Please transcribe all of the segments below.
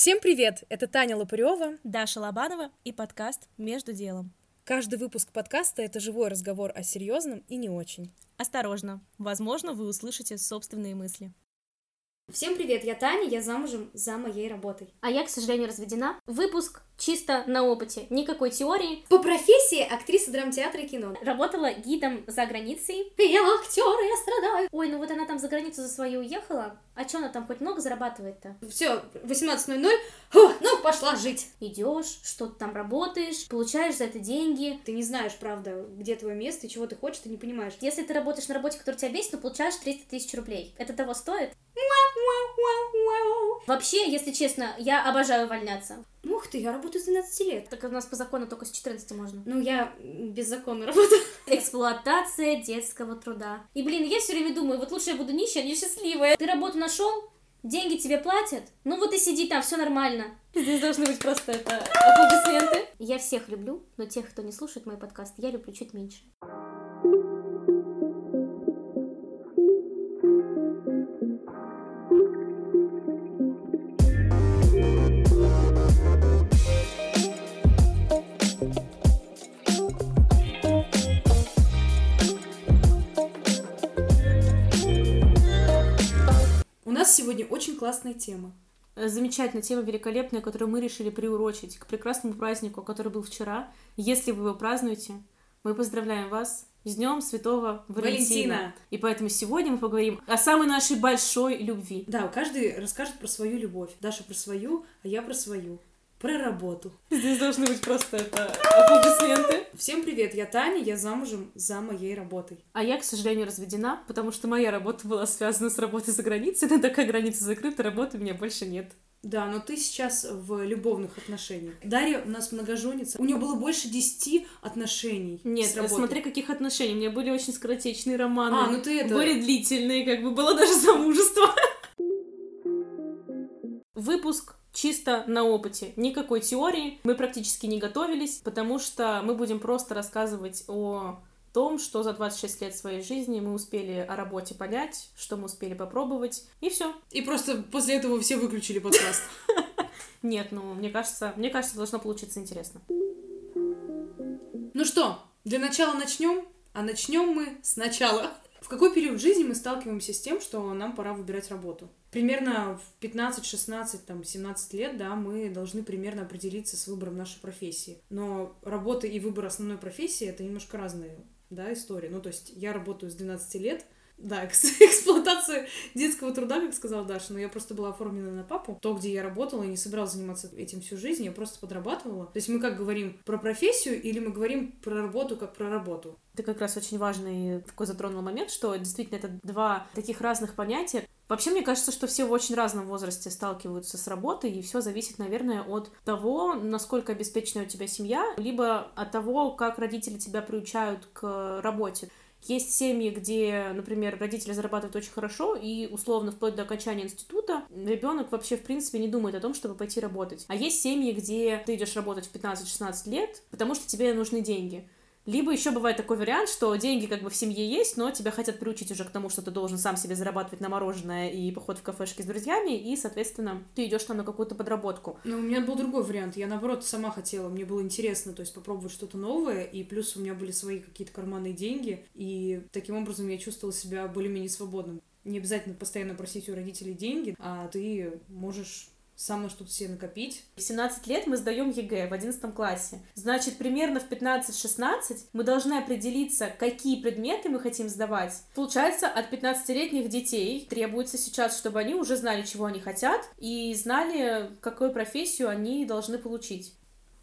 Всем привет! Это Таня Лопарева, Даша Лобанова и подкаст «Между делом». Каждый выпуск подкаста — это живой разговор о серьезном и не очень. Осторожно, возможно, вы услышите собственные мысли. Всем привет, я Таня, я замужем за моей работой. А я, к сожалению, разведена. Выпуск чисто на опыте, никакой теории. По профессии актриса драмтеатра и кино. Работала гидом за границей. Я актер, я страдаю. Ой, ну вот она там за границу за свою уехала. А что она там хоть много зарабатывает-то? Все, 18.00, Фу, ну пошла жить. Идешь, что-то там работаешь, получаешь за это деньги. Ты не знаешь, правда, где твое место и чего ты хочешь, ты не понимаешь. Если ты работаешь на работе, которая тебя бесит, то получаешь 300 тысяч рублей. Это того стоит? Вообще, если честно, я обожаю увольняться. Ух ты, я работаю с 12 лет. Так у нас по закону только с 14 можно. Ну, я беззаконно работаю. Эксплуатация детского труда. И, блин, я все время думаю, вот лучше я буду нищая, а не счастливая. Ты работу нашел, деньги тебе платят, ну вот и сиди там, все нормально. Здесь должны быть просто это аплодисменты. Я всех люблю, но тех, кто не слушает мой подкаст, я люблю чуть меньше. Нас сегодня очень классная тема. Замечательная тема, великолепная, которую мы решили приурочить к прекрасному празднику, который был вчера. Если вы его празднуете, мы поздравляем вас с Днем Святого Валентина. Валентина. И поэтому сегодня мы поговорим о самой нашей большой любви. Да, каждый расскажет про свою любовь. Даша про свою, а я про свою. Про работу. Здесь должны быть просто это аплодисменты. Всем привет, я Таня, я замужем за моей работой. А я, к сожалению, разведена, потому что моя работа была связана с работой за границей, но такая граница закрыта, работы у меня больше нет. Да, но ты сейчас в любовных отношениях. Дарья у нас многоженница. У нее было больше 10 отношений Нет, с смотри, каких отношений. У меня были очень скоротечные романы. А, ну ты это... Были длительные, как бы было даже замужество. Выпуск чисто на опыте. Никакой теории. Мы практически не готовились, потому что мы будем просто рассказывать о том, что за 26 лет своей жизни мы успели о работе понять, что мы успели попробовать, и все. И просто после этого все выключили подкаст. Нет, ну, мне кажется, мне кажется, должно получиться интересно. Ну что, для начала начнем, а начнем мы сначала. В какой период жизни мы сталкиваемся с тем, что нам пора выбирать работу? Примерно в 15, 16, там, 17 лет, да, мы должны примерно определиться с выбором нашей профессии. Но работа и выбор основной профессии — это немножко разные, да, истории. Ну, то есть я работаю с 12 лет, да, экс- эксплуатация детского труда, как сказала Даша, но я просто была оформлена на папу. То, где я работала, я не собиралась заниматься этим всю жизнь, я просто подрабатывала. То есть мы как говорим про профессию или мы говорим про работу как про работу? Ты как раз очень важный такой затронул момент, что действительно это два таких разных понятия. Вообще, мне кажется, что все в очень разном возрасте сталкиваются с работой, и все зависит, наверное, от того, насколько обеспечена у тебя семья, либо от того, как родители тебя приучают к работе. Есть семьи, где, например, родители зарабатывают очень хорошо, и условно вплоть до окончания института ребенок вообще, в принципе, не думает о том, чтобы пойти работать. А есть семьи, где ты идешь работать в 15-16 лет, потому что тебе нужны деньги. Либо еще бывает такой вариант, что деньги как бы в семье есть, но тебя хотят приучить уже к тому, что ты должен сам себе зарабатывать на мороженое и поход в кафешки с друзьями, и, соответственно, ты идешь там на какую-то подработку. Ну, у меня был другой вариант. Я, наоборот, сама хотела. Мне было интересно, то есть попробовать что-то новое, и плюс у меня были свои какие-то карманные деньги, и таким образом я чувствовала себя более-менее свободным. Не обязательно постоянно просить у родителей деньги, а ты можешь сам на что-то себе накопить. В 17 лет мы сдаем ЕГЭ в 11 классе. Значит, примерно в 15-16 мы должны определиться, какие предметы мы хотим сдавать. Получается, от 15-летних детей требуется сейчас, чтобы они уже знали, чего они хотят, и знали, какую профессию они должны получить.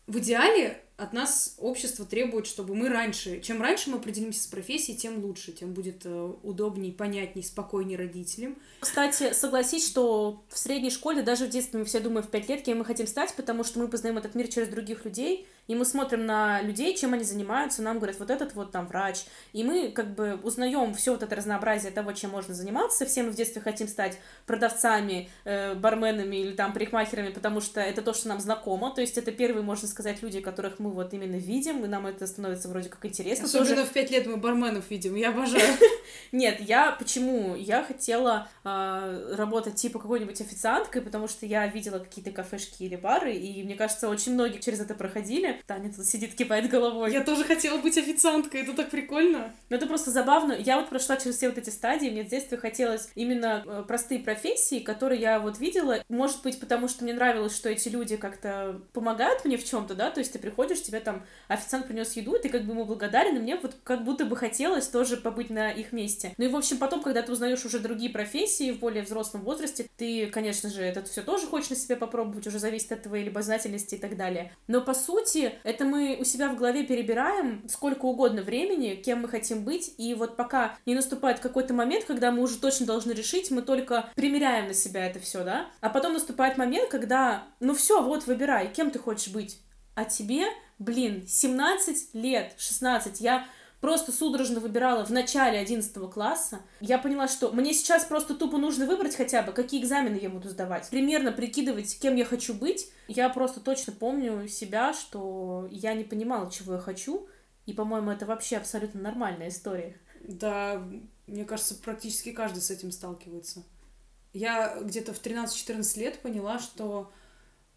В идеале от нас общество требует, чтобы мы раньше, чем раньше мы определимся с профессией, тем лучше, тем будет э, удобней, понятней, спокойней родителям. Кстати, согласись, что в средней школе, даже в детстве мы все думаем в 5 лет, кем мы хотим стать, потому что мы познаем этот мир через других людей, и мы смотрим на людей, чем они занимаются, нам говорят, вот этот вот там врач, и мы как бы узнаем все вот это разнообразие того, чем можно заниматься, все мы в детстве хотим стать продавцами, э, барменами или там парикмахерами, потому что это то, что нам знакомо, то есть это первые, можно сказать, люди, которых мы вот именно видим, и нам это становится вроде как интересно. Особенно Тоже- в пять лет мы барменов видим, я обожаю. Нет, я почему? Я хотела а, работать типа какой-нибудь официанткой, потому что я видела какие-то кафешки или бары, и мне кажется, очень многие через это проходили. Таня тут сидит, кипает головой. Я тоже хотела быть официанткой, это так прикольно. Но это просто забавно. Я вот прошла через все вот эти стадии, мне в детстве хотелось именно э, простые профессии, которые я вот видела. Может быть, потому что мне нравилось, что эти люди как-то помогают мне в чем-то, да, то есть ты приходишь, тебе там официант принес еду, и ты как бы ему благодарен, и мне вот как будто бы хотелось тоже побыть на их месте. Ну и, в общем, потом, когда ты узнаешь уже другие профессии в более взрослом возрасте, ты, конечно же, это все тоже хочешь на себе попробовать, уже зависит от твоей любознательности и так далее. Но, по сути, это мы у себя в голове перебираем сколько угодно времени, кем мы хотим быть, и вот пока не наступает какой-то момент, когда мы уже точно должны решить, мы только примеряем на себя это все, да? А потом наступает момент, когда, ну все, вот, выбирай, кем ты хочешь быть. А тебе, блин, 17 лет, 16, я просто судорожно выбирала в начале 11 класса. Я поняла, что мне сейчас просто тупо нужно выбрать хотя бы, какие экзамены я буду сдавать. Примерно прикидывать, кем я хочу быть. Я просто точно помню себя, что я не понимала, чего я хочу. И, по-моему, это вообще абсолютно нормальная история. Да, мне кажется, практически каждый с этим сталкивается. Я где-то в 13-14 лет поняла, что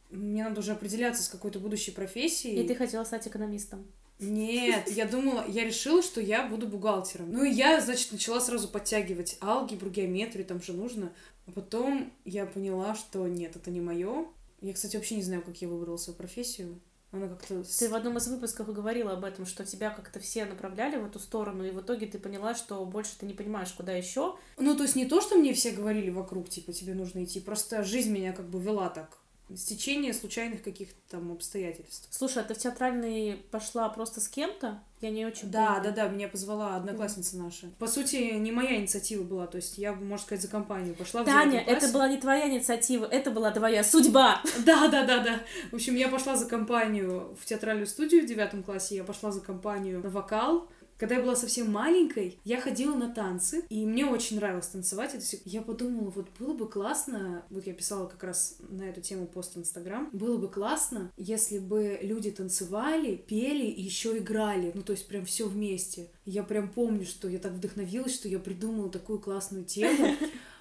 мне надо уже определяться с какой-то будущей профессией. И ты хотела стать экономистом. Нет, я думала, я решила, что я буду бухгалтером. Ну и я, значит, начала сразу подтягивать алгебру, геометрию, там же нужно. А потом я поняла, что нет, это не мое. Я, кстати, вообще не знаю, как я выбрала свою профессию. Она как-то... Ты в одном из выпусков говорила об этом, что тебя как-то все направляли в эту сторону, и в итоге ты поняла, что больше ты не понимаешь, куда еще. Ну, то есть не то, что мне все говорили вокруг, типа, тебе нужно идти, просто жизнь меня как бы вела так. Стечение случайных каких-то там обстоятельств. Слушай, а ты в театральный пошла просто с кем-то? Я не очень Да, помню. да, да, меня позвала одноклассница наша. По сути, не моя инициатива была, то есть я, можно сказать, за компанию пошла в Таня, девятом классе. это была не твоя инициатива, это была твоя судьба. Да, да, да, да. В общем, я пошла за компанию в театральную студию в девятом классе, я пошла за компанию на вокал. Когда я была совсем маленькой, я ходила на танцы, и мне очень нравилось танцевать. Это всё- Я подумала, вот было бы классно, вот я писала как раз на эту тему пост в Инстаграм, было бы классно, если бы люди танцевали, пели и еще играли, ну то есть прям все вместе. Я прям помню, что я так вдохновилась, что я придумала такую классную тему.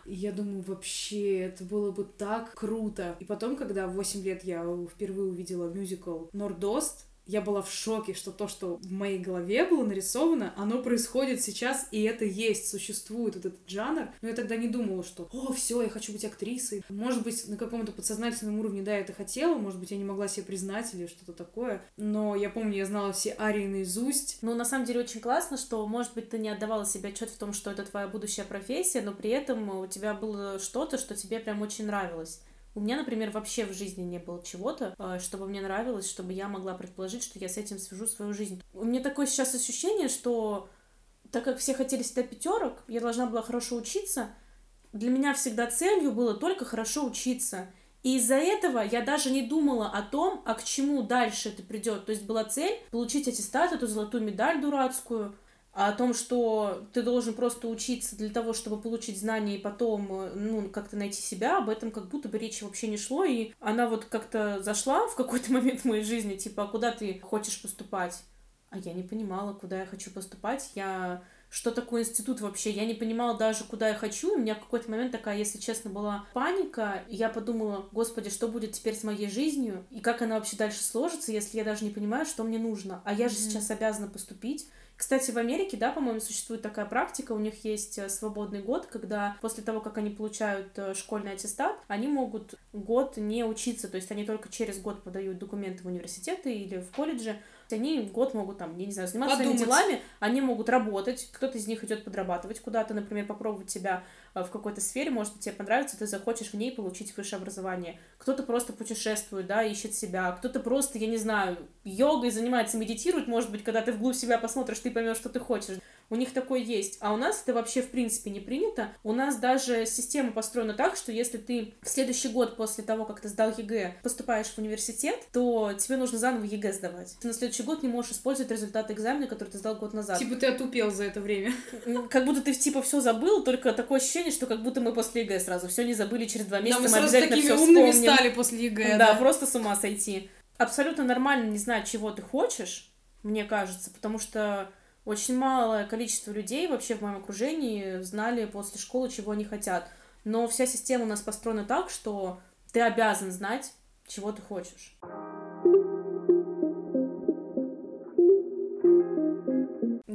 Я думаю, вообще, это было бы так круто. И потом, когда в 8 лет я впервые увидела мюзикл «Нордост», я была в шоке, что то, что в моей голове было нарисовано, оно происходит сейчас, и это есть, существует вот этот жанр. Но я тогда не думала, что «О, все, я хочу быть актрисой». Может быть, на каком-то подсознательном уровне, да, я это хотела, может быть, я не могла себе признать или что-то такое. Но я помню, я знала все арии наизусть. Ну, на самом деле, очень классно, что, может быть, ты не отдавала себе отчет в том, что это твоя будущая профессия, но при этом у тебя было что-то, что тебе прям очень нравилось. У меня, например, вообще в жизни не было чего-то, э, чтобы мне нравилось, чтобы я могла предположить, что я с этим свяжу свою жизнь. У меня такое сейчас ощущение, что так как все хотели всегда пятерок, я должна была хорошо учиться, для меня всегда целью было только хорошо учиться. И из-за этого я даже не думала о том, а к чему дальше это придет. То есть была цель получить аттестат, эту золотую медаль дурацкую, о том, что ты должен просто учиться для того, чтобы получить знания и потом, э, ну, как-то найти себя, об этом как будто бы речи вообще не шло, и она вот как-то зашла в какой-то момент в моей жизни, типа, а куда ты хочешь поступать? А я не понимала, куда я хочу поступать, я что такое институт вообще. Я не понимала даже, куда я хочу. У меня в какой-то момент такая, если честно, была паника. Я подумала, господи, что будет теперь с моей жизнью? И как она вообще дальше сложится, если я даже не понимаю, что мне нужно? А я же Мгм. сейчас обязана поступить. Кстати, в Америке, да, по-моему, существует такая практика, у них есть э, свободный год, когда после того, как они получают э, школьный аттестат, они могут год не учиться, то есть они только через год подают документы в университеты или в колледже, они год могут там, я не знаю, заниматься своими Подумать. делами, они могут работать, кто-то из них идет подрабатывать куда-то, например, попробовать себя э, в какой-то сфере, может тебе понравится, ты захочешь в ней получить высшее образование. Кто-то просто путешествует, да, ищет себя, кто-то просто, я не знаю, йогой занимается, медитирует, может быть, когда ты вглубь себя посмотришь, ты поймешь, что ты хочешь. У них такое есть. А у нас это вообще в принципе не принято. У нас даже система построена так, что если ты в следующий год после того, как ты сдал ЕГЭ, поступаешь в университет, то тебе нужно заново ЕГЭ сдавать. Ты на следующий год не можешь использовать результаты экзамена, который ты сдал год назад. Типа ты отупел за это время. Как будто ты типа все забыл, только такое ощущение, что как будто мы после ЕГЭ сразу все не забыли через два месяца, да, мы мы обязательно такими все умными вспомним. стали после ЕГЭ. да, просто с ума сойти. абсолютно нормально не знать, чего ты хочешь, мне кажется, потому что очень малое количество людей вообще в моем окружении знали после школы, чего они хотят. Но вся система у нас построена так, что ты обязан знать, чего ты хочешь.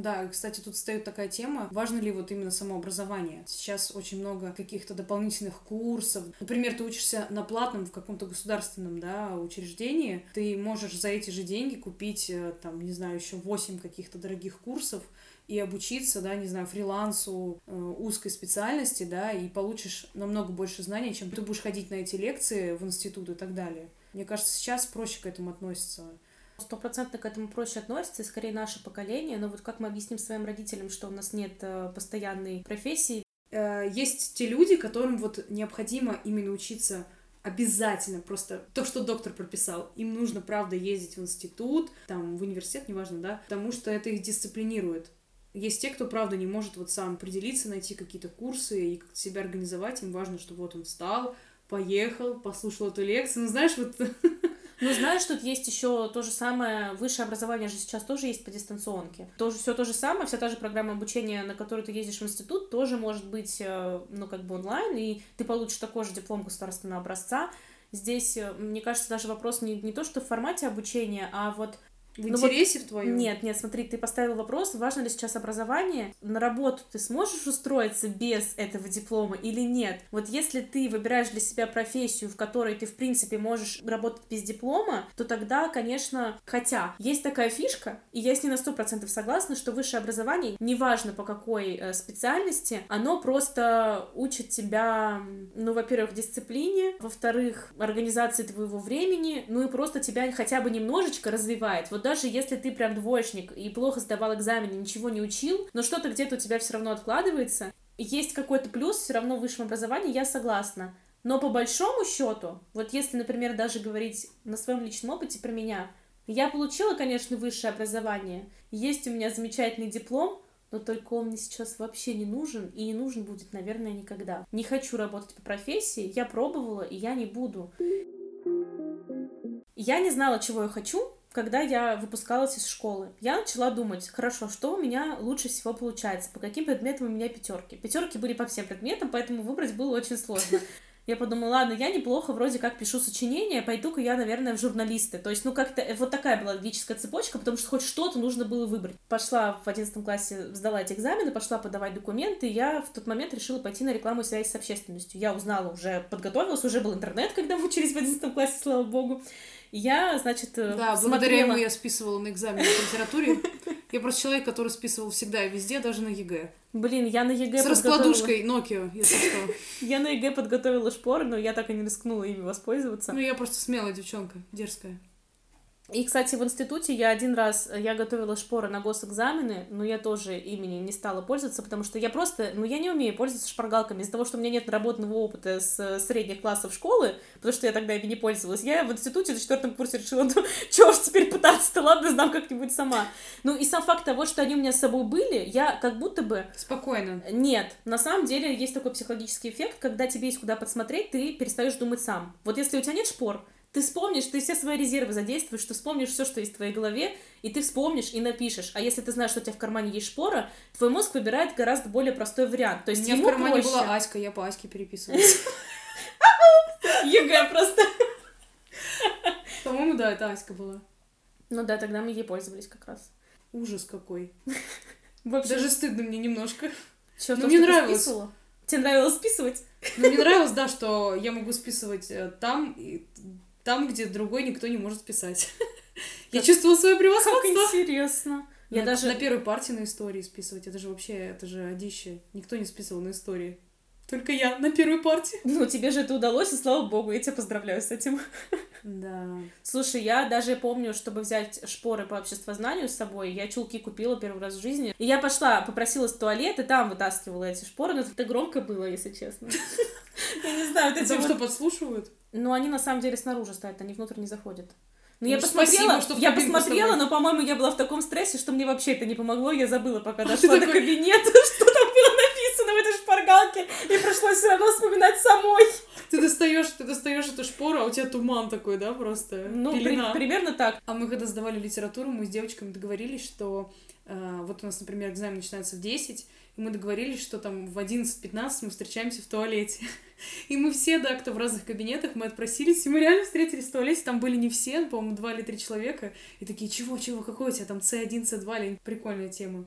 Да, кстати, тут встает такая тема, важно ли вот именно самообразование. Сейчас очень много каких-то дополнительных курсов. Например, ты учишься на платном в каком-то государственном, да, учреждении, ты можешь за эти же деньги купить, э, там, не знаю, еще 8 каких-то дорогих курсов, и обучиться, да, не знаю, фрилансу э, узкой специальности, да, и получишь намного больше знаний, чем ты будешь ходить на эти лекции в институт и так далее. Мне кажется, сейчас проще к этому относиться. Стопроцентно к этому проще относится, скорее наше поколение. Но вот как мы объясним своим родителям, что у нас нет э, постоянной профессии? Э, есть те люди, которым вот необходимо именно учиться обязательно, просто то, что доктор прописал. Им нужно, правда, ездить в институт, там, в университет, неважно, да, потому что это их дисциплинирует. Есть те, кто, правда, не может вот сам определиться, найти какие-то курсы и как-то себя организовать. Им важно, что вот он встал, поехал, послушал эту лекцию. Ну, знаешь, вот Ну, знаешь, тут есть еще то же самое, высшее образование же сейчас тоже есть по дистанционке. Тоже все то же самое, вся та же программа обучения, на которую ты ездишь в институт, тоже может быть, э, ну, как бы онлайн, и ты получишь такой же диплом государственного образца. Здесь, э, мне кажется, даже вопрос не, не то, что в формате обучения, а вот в ну интересе вот, в твоем? Нет, нет, смотри, ты поставил вопрос, важно ли сейчас образование. На работу ты сможешь устроиться без этого диплома или нет? Вот если ты выбираешь для себя профессию, в которой ты, в принципе, можешь работать без диплома, то тогда, конечно, хотя есть такая фишка, и я с ней на сто процентов согласна, что высшее образование, неважно по какой э, специальности, оно просто учит тебя, ну, во-первых, дисциплине, во-вторых, организации твоего времени, ну и просто тебя хотя бы немножечко развивает. Вот даже если ты прям двоечник и плохо сдавал экзамены, ничего не учил, но что-то где-то у тебя все равно откладывается, есть какой-то плюс все равно в высшем образовании, я согласна. Но по большому счету, вот если, например, даже говорить на своем личном опыте про меня, я получила, конечно, высшее образование, есть у меня замечательный диплом, но только он мне сейчас вообще не нужен и не нужен будет, наверное, никогда. Не хочу работать по профессии, я пробовала, и я не буду. Я не знала, чего я хочу, когда я выпускалась из школы, я начала думать, хорошо, что у меня лучше всего получается, по каким предметам у меня пятерки. Пятерки были по всем предметам, поэтому выбрать было очень сложно. Я подумала, ладно, я неплохо вроде как пишу сочинения, пойду-ка я, наверное, в журналисты. То есть, ну, как-то э, вот такая была логическая цепочка, потому что хоть что-то нужно было выбрать. Пошла в одиннадцатом классе, сдала эти экзамены, пошла подавать документы, и я в тот момент решила пойти на рекламу и связь с общественностью. Я узнала, уже подготовилась, уже был интернет, когда мы учились в одиннадцатом классе, слава богу. Я, значит, э, Да, смотрела... благодаря ему я списывала на экзамене по литературе. Я просто человек, который списывал всегда и везде, даже на ЕГЭ. Блин, я на ЕГЭ С раскладушкой Nokia, если что. Я на ЕГЭ подготовила шпоры, но я так и не рискнула ими воспользоваться. Ну, я просто смелая девчонка, дерзкая. И, кстати, в институте я один раз, я готовила шпоры на госэкзамены, но я тоже ими не стала пользоваться, потому что я просто, ну, я не умею пользоваться шпаргалками. Из-за того, что у меня нет наработанного опыта с средних классов школы, потому что я тогда ими не пользовалась, я в институте на четвертом курсе решила, ну, чего уж теперь пытаться-то, ладно, знам как-нибудь сама. Ну, и сам факт того, что они у меня с собой были, я как будто бы... Спокойно. Нет, на самом деле есть такой психологический эффект, когда тебе есть куда подсмотреть, ты перестаешь думать сам. Вот если у тебя нет шпор, ты вспомнишь, ты все свои резервы задействуешь, ты вспомнишь все, что есть в твоей голове, и ты вспомнишь и напишешь. А если ты знаешь, что у тебя в кармане есть шпора, твой мозг выбирает гораздо более простой вариант. То есть у меня в кармане проще... была Аська, я по Аське переписывалась. ЕГЭ просто. По-моему, да, это Аська была. Ну да, тогда мы ей пользовались как раз. Ужас какой. Даже стыдно мне немножко. Что, ну, мне нравилось. Тебе нравилось списывать? Ну, мне нравилось, да, что я могу списывать э, там, там, где другой никто не может списать. Я чувствовала свое превосходство. Как интересно. Я даже... на первой партии на истории списывать. Это же вообще, это же одище. Никто не списывал на истории. Только я на первой партии. Ну, тебе же это удалось, и слава богу, я тебя поздравляю с этим. Да. Слушай, я даже помню, чтобы взять шпоры по обществознанию с собой, я чулки купила первый раз в жизни. И я пошла, попросилась в туалет, и там вытаскивала эти шпоры, но это громко было, если честно. Я не знаю, это что, подслушивают? Ну, они на самом деле снаружи стоят, они внутрь не заходят. Ну, я посмотрела, спасибо, что я посмотрела, но, по-моему, я была в таком стрессе, что мне вообще это не помогло, я забыла, пока дошла до кабинета, что шпаргалке, и пришлось все равно вспоминать самой. Ты достаешь, ты достаешь эту шпору, а у тебя туман такой, да, просто Ну, при- примерно так. А мы когда сдавали литературу, мы с девочками договорились, что э, вот у нас, например, экзамен начинается в 10, и мы договорились, что там в 11-15 мы встречаемся в туалете. И мы все, да, кто в разных кабинетах, мы отпросились, и мы реально встретились в туалете, там были не все, по-моему, два или три человека, и такие, чего, чего, какой у тебя там C1, C2, или прикольная тема.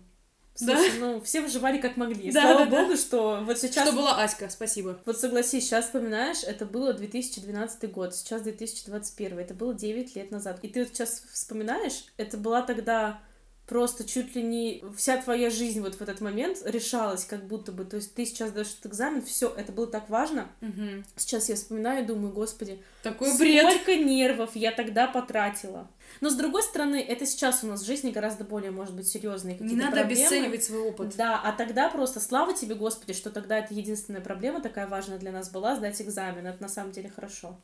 Слушай, ну, все выживали как могли. Да, Слава да, да. богу, что вот сейчас... Что была Аська, спасибо. Вот согласись, сейчас вспоминаешь, это было 2012 год, сейчас 2021, это было 9 лет назад. И ты вот сейчас вспоминаешь, это была тогда просто чуть ли не вся твоя жизнь вот в этот момент решалась как будто бы. То есть ты сейчас даешь этот экзамен, все, это было так важно. Мгм. Сейчас я вспоминаю и думаю, господи, Такой бред. сколько нервов я тогда потратила. Но с другой стороны, это сейчас у нас в жизни гораздо более, может быть, серьезные Не какие-то надо проблемы. обесценивать свой опыт. Да, а тогда просто слава тебе, Господи, что тогда это единственная проблема такая важная для нас была, сдать экзамен. Это на самом деле хорошо.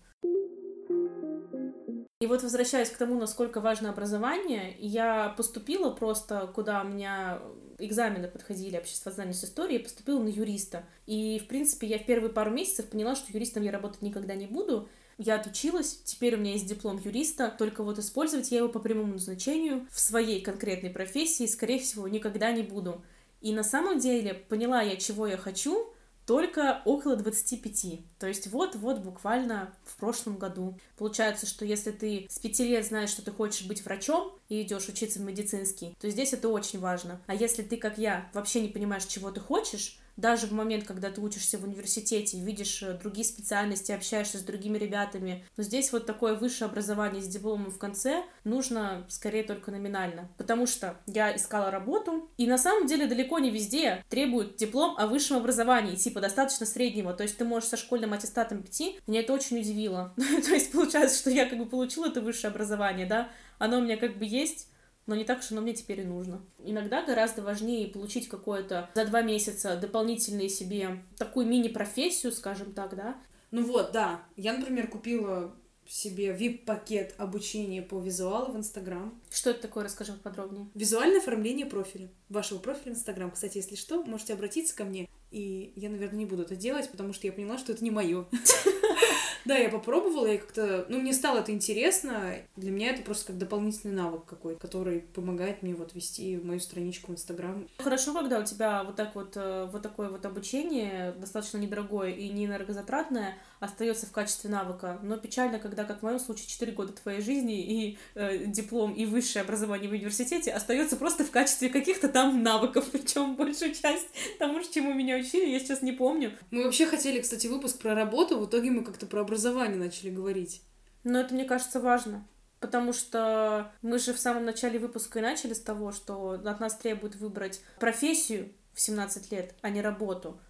И вот возвращаясь к тому, насколько важно образование, я поступила просто, куда у меня экзамены подходили, обществознание с историей, я поступила на юриста. И, в принципе, я в первые пару месяцев поняла, что юристом я работать никогда не буду. Я отучилась, теперь у меня есть диплом юриста, только вот использовать я его по прямому назначению в своей конкретной профессии, скорее всего, никогда не буду. И на самом деле поняла я, чего я хочу, только около 25. То есть вот-вот буквально в прошлом году. Получается, что если ты с пяти лет знаешь, что ты хочешь быть врачом и идешь учиться в медицинский, то здесь это очень важно. А если ты, как я, вообще не понимаешь, чего ты хочешь, даже в момент, когда ты учишься в университете, видишь э, другие специальности, общаешься с другими ребятами, но здесь вот такое высшее образование с дипломом в конце нужно скорее только номинально. Потому что я искала работу, и на самом деле далеко не везде требуют диплом о высшем образовании, типа достаточно среднего. То есть ты можешь со школьным аттестатом прийти. Меня это очень удивило. То есть получается, что я как бы получила это высшее образование, да, оно у меня как бы есть, но не так, что оно мне теперь и нужно. Иногда гораздо важнее получить какое-то за два месяца дополнительные себе такую мини-профессию, скажем так, да. Ну вот, да. Я, например, купила себе VIP-пакет обучения по визуалу в Инстаграм. Что это такое, расскажи подробнее. Визуальное оформление профиля. Вашего профиля в Инстаграм. Кстати, если что, можете обратиться ко мне. И я, наверное, не буду это делать, потому что я поняла, что это не мое. Да, я попробовала, и как-то... Ну, мне стало это интересно. Для меня это просто как дополнительный навык какой-то, который помогает мне вот вести мою страничку в Инстаграм. Хорошо, когда у тебя вот так вот, э, вот такое вот обучение, достаточно недорогое и не энергозатратное, остается в качестве навыка. Но печально, когда, как в моем случае, 4 года твоей жизни и э, диплом, и высшее образование в университете остается просто в качестве каких-то там навыков, причем большую часть тому, чему меня учили, я сейчас не помню. Мы вообще хотели, кстати, выпуск про работу, в итоге мы как-то про образование начали говорить. Но это, мне кажется, важно. Потому что мы же в самом начале выпуска и начали с того, что от нас требуют выбрать профессию в 17 лет, а не работу.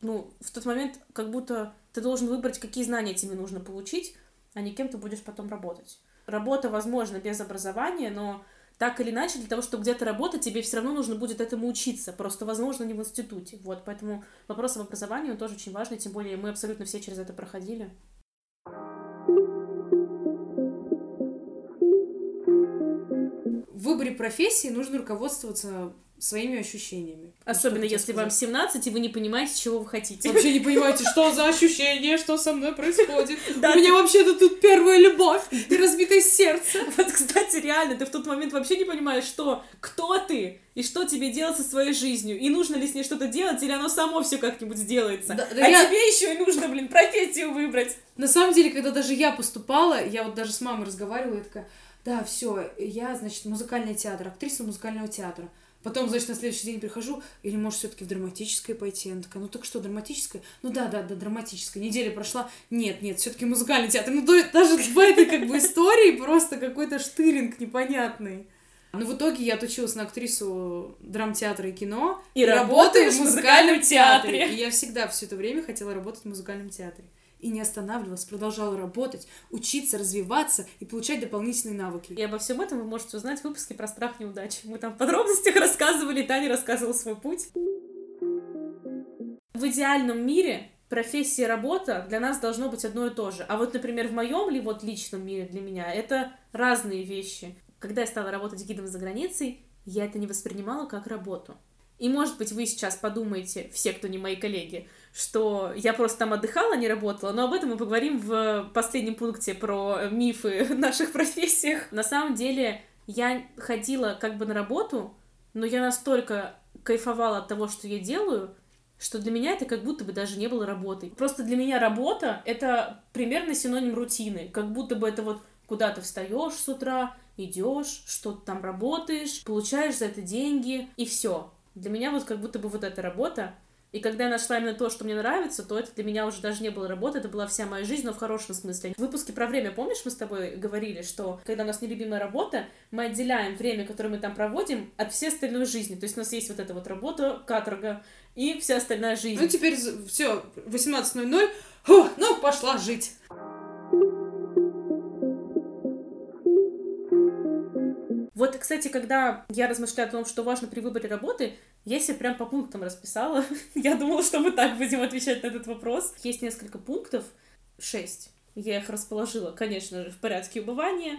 Ну, в тот момент как будто ты должен выбрать, какие знания тебе нужно получить, а не кем ты будешь потом работать. Работа возможна без образования, но так или иначе, для того, чтобы где-то работать, тебе все равно нужно будет этому учиться. Просто, возможно, не в институте. Вот, поэтому вопрос об образовании, он тоже очень важный, тем более мы абсолютно все через это проходили. В выборе профессии нужно руководствоваться своими ощущениями. Особенно если вам сказать. 17, и вы не понимаете, чего вы хотите. Вообще не понимаете, что за ощущение, что со мной происходит. Да, У меня вообще-то тут первая любовь и разбитое сердце. Вот, кстати, реально, ты в тот момент вообще не понимаешь, что, кто ты, и что тебе делать со своей жизнью, и нужно ли с ней что-то делать, или оно само все как-нибудь сделается. Да, да а я- тебе еще и нужно, блин, профессию выбрать. На самом деле, когда даже я поступала, я вот даже с мамой разговаривала, я такая, да, все, я, значит, музыкальный театр, актриса музыкального театра. Потом, значит, на следующий день прихожу, или может все-таки в драматическое пойти? Она такая, ну так что, драматическое? Ну да, да, да, драматическое. Неделя прошла. Нет, нет, все-таки музыкальный театр. Ну то- даже в этой как бы истории просто какой-то штыринг непонятный. Ну, в итоге я отучилась на актрису драмтеатра и кино. И работаешь в музыкальном театре. И я всегда все это время хотела работать в музыкальном театре. И не останавливалась, продолжала работать, учиться, развиваться и получать дополнительные навыки. И обо всем этом вы можете узнать в выпуске про страх неудачи. Мы там в подробностях рассказывали, Таня рассказывала свой путь. В идеальном мире профессия и работа для нас должно быть одно и то же. А вот, например, в моем ли вот личном мире для меня это разные вещи. Когда я стала работать гидом за границей, я это не воспринимала как работу. И, может быть, вы сейчас подумаете, все, кто не мои коллеги, что я просто там отдыхала, не работала, но об этом мы поговорим в последнем пункте про мифы в наших профессиях. На самом деле, я ходила как бы на работу, но я настолько кайфовала от того, что я делаю, что для меня это как будто бы даже не было работой. Просто для меня работа — это примерно синоним рутины. Как будто бы это вот куда ты встаешь с утра, идешь, что-то там работаешь, получаешь за это деньги, и все. Для меня вот как будто бы вот эта работа. И когда я нашла именно то, что мне нравится, то это для меня уже даже не было работы, это была вся моя жизнь, но в хорошем смысле. В выпуске про время, помнишь, мы с тобой говорили, что когда у нас нелюбимая работа, мы отделяем время, которое мы там проводим, от всей остальной жизни. То есть у нас есть вот эта вот работа, каторга и вся остальная жизнь. Ну, теперь все, 18.00, Фу, ну, пошла жить. Вот, кстати, когда я размышляю о том, что важно при выборе работы, я себе прям по пунктам расписала. я думала, что мы так будем отвечать на этот вопрос. Есть несколько пунктов, шесть. Я их расположила, конечно же, в порядке убывания.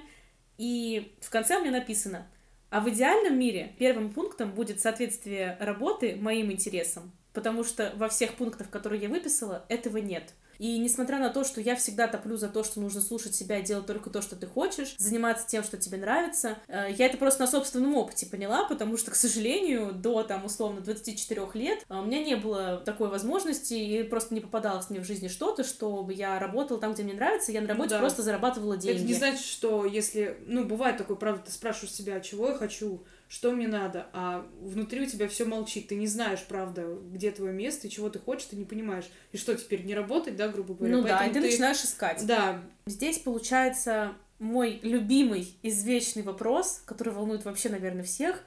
И в конце у меня написано, а в идеальном мире первым пунктом будет соответствие работы моим интересам, потому что во всех пунктах, которые я выписала, этого нет. И несмотря на то, что я всегда топлю за то, что нужно слушать себя и делать только то, что ты хочешь, заниматься тем, что тебе нравится, э, я это просто на собственном опыте поняла, потому что, к сожалению, до, там, условно, 24 лет э, у меня не было такой возможности, и просто не попадалось мне в жизни что-то, чтобы я работала там, где мне нравится, я на работе ну, да. просто зарабатывала деньги. Это не значит, что если, ну, бывает такое, правда, ты спрашиваешь себя, чего я хочу, что мне надо, а внутри у тебя все молчит, ты не знаешь, правда, где твое место и чего ты хочешь, ты не понимаешь. И что теперь, не работать, да, грубо говоря? Ну Поэтому да, и ты, ты начинаешь искать. Да. Здесь получается мой любимый извечный вопрос, который волнует вообще, наверное, всех.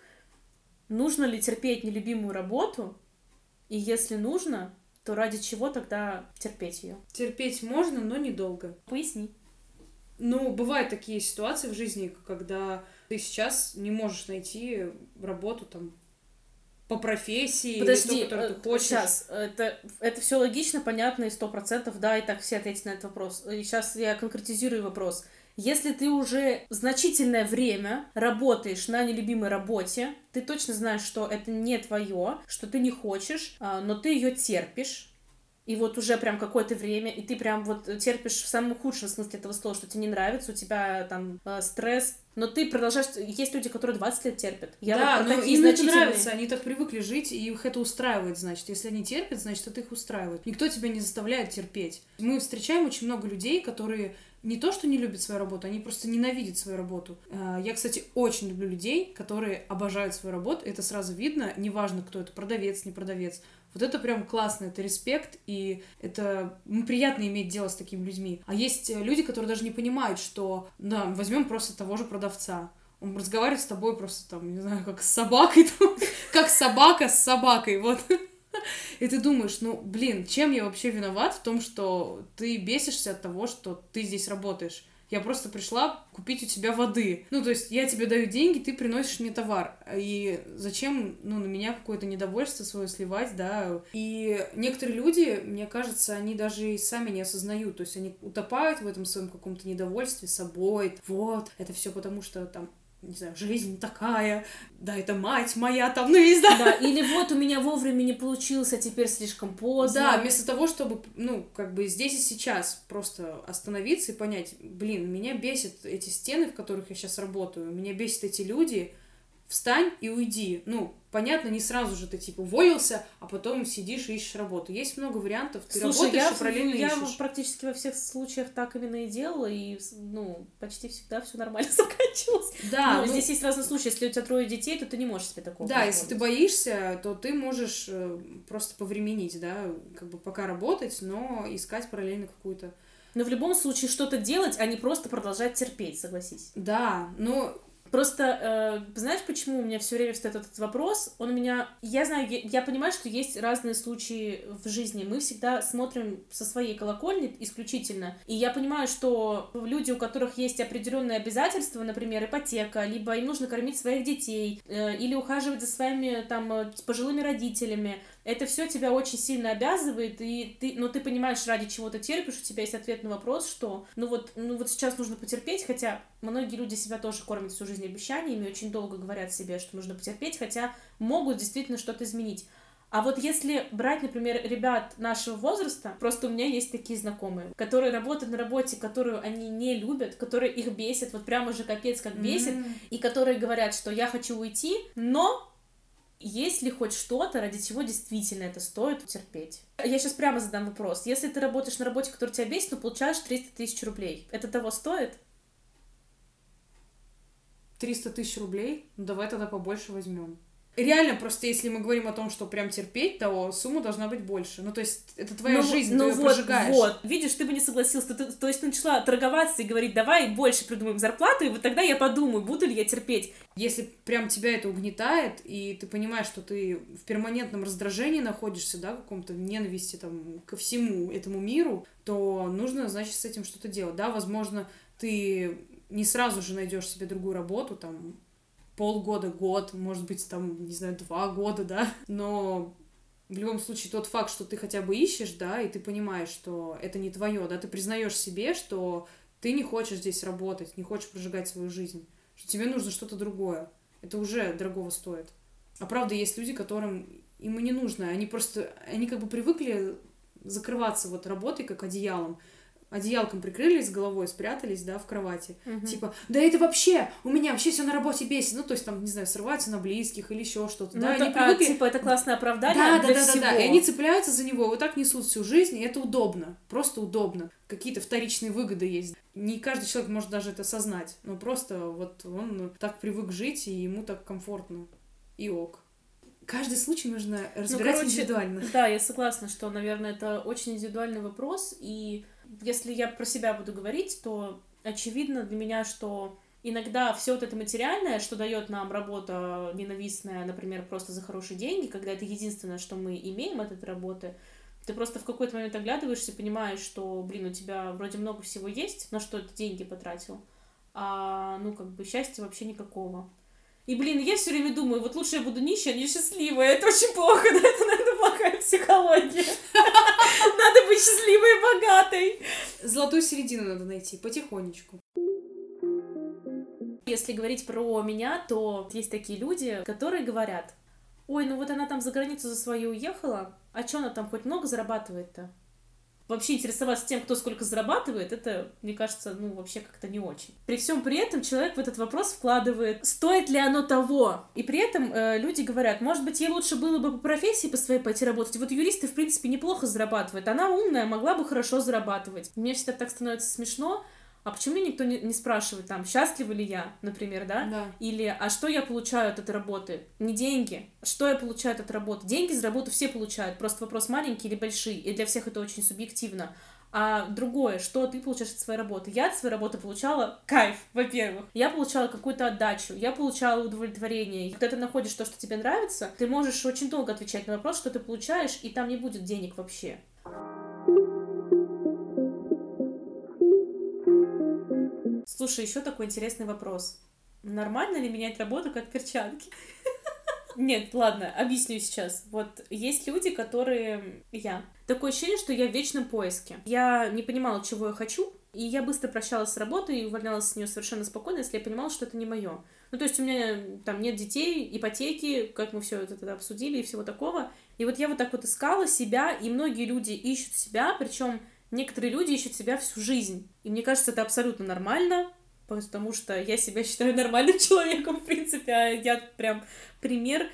Нужно ли терпеть нелюбимую работу? И если нужно, то ради чего тогда терпеть ее? Терпеть можно, но недолго. Поясни. Ну, бывают такие ситуации в жизни, когда ты сейчас не можешь найти работу там по профессии, Подожди, или ту, которую ты э, хочешь. Сейчас, это, это все логично, понятно и сто процентов, да, и так все ответят на этот вопрос. И сейчас я конкретизирую вопрос. Если ты уже значительное время работаешь на нелюбимой работе, ты точно знаешь, что это не твое, что ты не хочешь, а, но ты ее терпишь, и вот уже прям какое-то время, и ты прям вот терпишь в самом худшем смысле этого слова, что тебе не нравится, у тебя там э, стресс, но ты продолжаешь... Есть люди, которые 20 лет терпят. Я да, вот но им это нравится, они так привыкли жить, и их это устраивает, значит. Если они терпят, значит, это их устраивает. Никто тебя не заставляет терпеть. Мы встречаем очень много людей, которые не то, что не любят свою работу, они просто ненавидят свою работу. Э, я, кстати, очень люблю людей, которые обожают свою работу. Это сразу видно, неважно, кто это, продавец, не продавец. Вот это прям классно, это респект, и это ну, приятно иметь дело с такими людьми. А есть э, люди, которые даже не понимают, что, да, возьмем просто того же продавца. Он разговаривает с тобой просто там, не знаю, как с собакой, там, как собака с собакой, вот. И ты думаешь, ну, блин, чем я вообще виноват в том, что ты бесишься от того, что ты здесь работаешь? Я просто пришла купить у тебя воды. Ну, то есть я тебе даю деньги, ты приносишь мне товар. И зачем, ну, на меня какое-то недовольство свое сливать, да? И некоторые люди, мне кажется, они даже и сами не осознают. То есть они утопают в этом своем каком-то недовольстве собой. Вот, это все потому, что там не знаю, жизнь такая, да, это мать моя там, ну, не знаю. Да, или вот у меня вовремя не получился, теперь слишком поздно. Да, вместо того, чтобы, ну, как бы здесь и сейчас просто остановиться и понять, блин, меня бесит эти стены, в которых я сейчас работаю, меня бесят эти люди, встань и уйди. Ну, понятно, не сразу же ты, типа, уволился, а потом сидишь и ищешь работу. Есть много вариантов, ты Слушай, работаешь я, и параллельно я ищешь. практически во всех случаях так именно и делала, и, ну, почти всегда все нормально заканчивалось. Да. Но ну, здесь есть разные случаи. Если у тебя трое детей, то ты не можешь себе такого Да, если ты боишься, то ты можешь э, просто повременить, да, как бы пока работать, но искать параллельно какую-то но в любом случае что-то делать, а не просто продолжать терпеть, согласись. Да, но Просто, э, знаешь, почему у меня все время встает этот вопрос? Он у меня... Я знаю, я, я понимаю, что есть разные случаи в жизни. Мы всегда смотрим со своей колокольни исключительно. И я понимаю, что люди, у которых есть определенные обязательства, например, ипотека, либо им нужно кормить своих детей, э, или ухаживать за своими там э, пожилыми родителями, это все тебя очень сильно обязывает, и ты, ну, ты понимаешь, ради чего ты терпишь, у тебя есть ответ на вопрос, что, ну вот, ну вот сейчас нужно потерпеть, хотя многие люди себя тоже кормят всю жизнь обещаниями, очень долго говорят себе, что нужно потерпеть, хотя могут действительно что-то изменить. А вот если брать, например, ребят нашего возраста, просто у меня есть такие знакомые, которые работают на работе, которую они не любят, которые их бесят, вот прям уже капец как бесит, mm-hmm. и которые говорят, что я хочу уйти, но есть ли хоть что-то, ради чего действительно это стоит терпеть? Я сейчас прямо задам вопрос. Если ты работаешь на работе, которая тебя бесит, но получаешь 300 тысяч рублей, это того стоит? 300 тысяч рублей? Ну, давай тогда побольше возьмем. Реально, просто если мы говорим о том, что прям терпеть, то сумма должна быть больше. Ну, то есть, это твоя ну, жизнь, ну, ты вот, прожигаешь. Вот, видишь, ты бы не согласился. Ты, то есть, ты начала торговаться и говорить, давай больше придумаем зарплату, и вот тогда я подумаю, буду ли я терпеть. Если прям тебя это угнетает, и ты понимаешь, что ты в перманентном раздражении находишься, да, в каком-то ненависти там ко всему этому миру, то нужно, значит, с этим что-то делать. Да, возможно, ты не сразу же найдешь себе другую работу, там, полгода, год, может быть, там, не знаю, два года, да, но в любом случае тот факт, что ты хотя бы ищешь, да, и ты понимаешь, что это не твое, да, ты признаешь себе, что ты не хочешь здесь работать, не хочешь прожигать свою жизнь, что тебе нужно что-то другое. Это уже дорогого стоит. А правда, есть люди, которым им и не нужно, они просто, они как бы привыкли закрываться вот работой, как одеялом, одеялком прикрылись головой, спрятались, да, в кровати. Угу. Типа, да это вообще, у меня вообще все на работе бесит. Ну, то есть, там, не знаю, срываются на близких или еще что-то. Ну, да, это, они привыкли... а, типа, это классное оправдание да, для да, да, всего. Да, да, и они цепляются за него, вот так несут всю жизнь, и это удобно, просто удобно. Какие-то вторичные выгоды есть. Не каждый человек может даже это осознать, но просто вот он так привык жить, и ему так комфортно. И ок каждый случай нужно ну, разбирать ну, короче, индивидуально. Да, я согласна, что, наверное, это очень индивидуальный вопрос, и если я про себя буду говорить, то очевидно для меня, что иногда все вот это материальное, что дает нам работа ненавистная, например, просто за хорошие деньги, когда это единственное, что мы имеем от этой работы, ты просто в какой-то момент оглядываешься, понимаешь, что, блин, у тебя вроде много всего есть, на что ты деньги потратил, а, ну, как бы, счастья вообще никакого. И, блин, я все время думаю, вот лучше я буду нищая, а не счастливая. Это очень плохо, да? Это, плохая психология. Надо быть счастливой и богатой. Золотую середину надо найти, потихонечку. Если говорить про меня, то есть такие люди, которые говорят, ой, ну вот она там за границу за свою уехала, а что она там хоть много зарабатывает-то? Вообще интересоваться тем, кто сколько зарабатывает, это, мне кажется, ну, вообще как-то не очень. При всем при этом человек в этот вопрос вкладывает, стоит ли оно того. И при этом э, люди говорят, может быть, ей лучше было бы по профессии по своей пойти работать. Вот юристы, в принципе, неплохо зарабатывают. Она умная, могла бы хорошо зарабатывать. Мне всегда так становится смешно, а почему мне никто не, не спрашивает, там, счастлива ли я, например, да? Да. Или, а что я получаю от этой работы? Не деньги. Что я получаю от этой работы? Деньги за работу все получают, просто вопрос маленький или большие, и для всех это очень субъективно. А другое, что ты получаешь от своей работы? Я от своей работы получала кайф, во-первых. Я получала какую-то отдачу, я получала удовлетворение. И когда ты находишь то, что тебе нравится, ты можешь очень долго отвечать на вопрос, что ты получаешь, и там не будет денег вообще. Слушай, еще такой интересный вопрос. Нормально ли менять работу как перчатки? Нет, ладно, объясню сейчас. Вот есть люди, которые... Я. Такое ощущение, что я в вечном поиске. Я не понимала, чего я хочу, и я быстро прощалась с работой и увольнялась с нее совершенно спокойно, если я понимала, что это не мое. Ну, то есть у меня там нет детей, ипотеки, как мы все это обсудили и всего такого. И вот я вот так вот искала себя, и многие люди ищут себя, причем Некоторые люди ищут себя всю жизнь. И мне кажется, это абсолютно нормально, потому что я себя считаю нормальным человеком, в принципе, а я прям пример.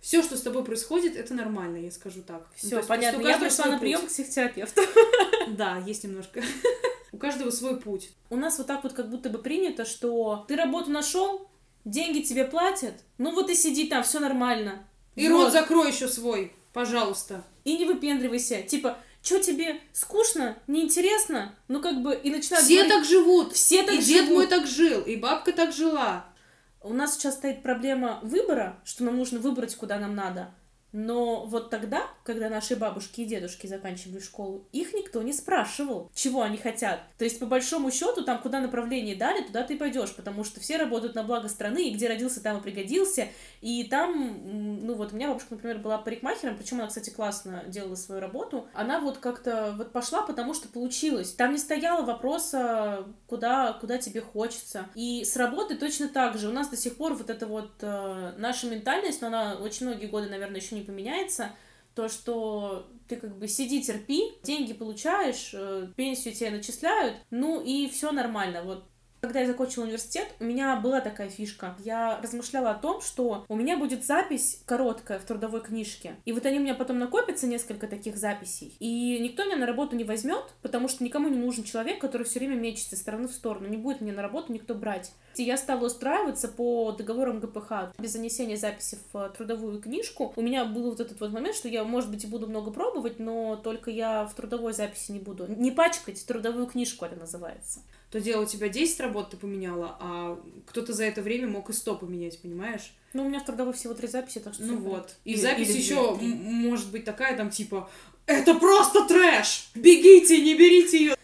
Все, что с тобой происходит, это нормально, я скажу так. Все, ну, понятно. Я пришла на прием к психотерапевту. Да, есть немножко. У каждого свой путь. У нас вот так вот как будто бы принято, что ты работу нашел, деньги тебе платят, ну вот и сиди там, все нормально. И вот. рот закрой еще свой, пожалуйста. И не выпендривайся. Типа, что тебе скучно, неинтересно, ну как бы и начинают Все говорить, так живут. Все так и живут. дед мой так жил, и бабка так жила. У нас сейчас стоит проблема выбора, что нам нужно выбрать, куда нам надо. Но вот тогда, когда наши бабушки и дедушки заканчивали школу, их никто не спрашивал, чего они хотят. То есть, по большому счету, там, куда направление дали, туда ты пойдешь, потому что все работают на благо страны, и где родился, там и пригодился. И там, ну вот, у меня бабушка, например, была парикмахером, причем она, кстати, классно делала свою работу. Она вот как-то вот пошла, потому что получилось. Там не стояло вопроса, куда, куда тебе хочется. И с работы точно так же. У нас до сих пор вот эта вот э, наша ментальность, но она очень многие годы, наверное, еще не поменяется, то, что ты как бы сиди, терпи, деньги получаешь, э, пенсию тебе начисляют, ну и все нормально. Вот когда я закончила университет, у меня была такая фишка. Я размышляла о том, что у меня будет запись короткая в трудовой книжке. И вот они у меня потом накопятся, несколько таких записей. И никто меня на работу не возьмет, потому что никому не нужен человек, который все время мечется из стороны в сторону. Не будет мне на работу никто брать. И я стала устраиваться по договорам ГПХ без занесения записи в трудовую книжку. У меня был вот этот вот момент, что я, может быть, и буду много пробовать, но только я в трудовой записи не буду. Не пачкать трудовую книжку это называется то дело у тебя 10 работ ты поменяла, а кто-то за это время мог и 100 поменять, понимаешь? Ну, у меня в трудовой всего три записи, так что... Ну вот. И или, запись или еще может быть такая, там, типа, это просто трэш! Бегите, не берите ее!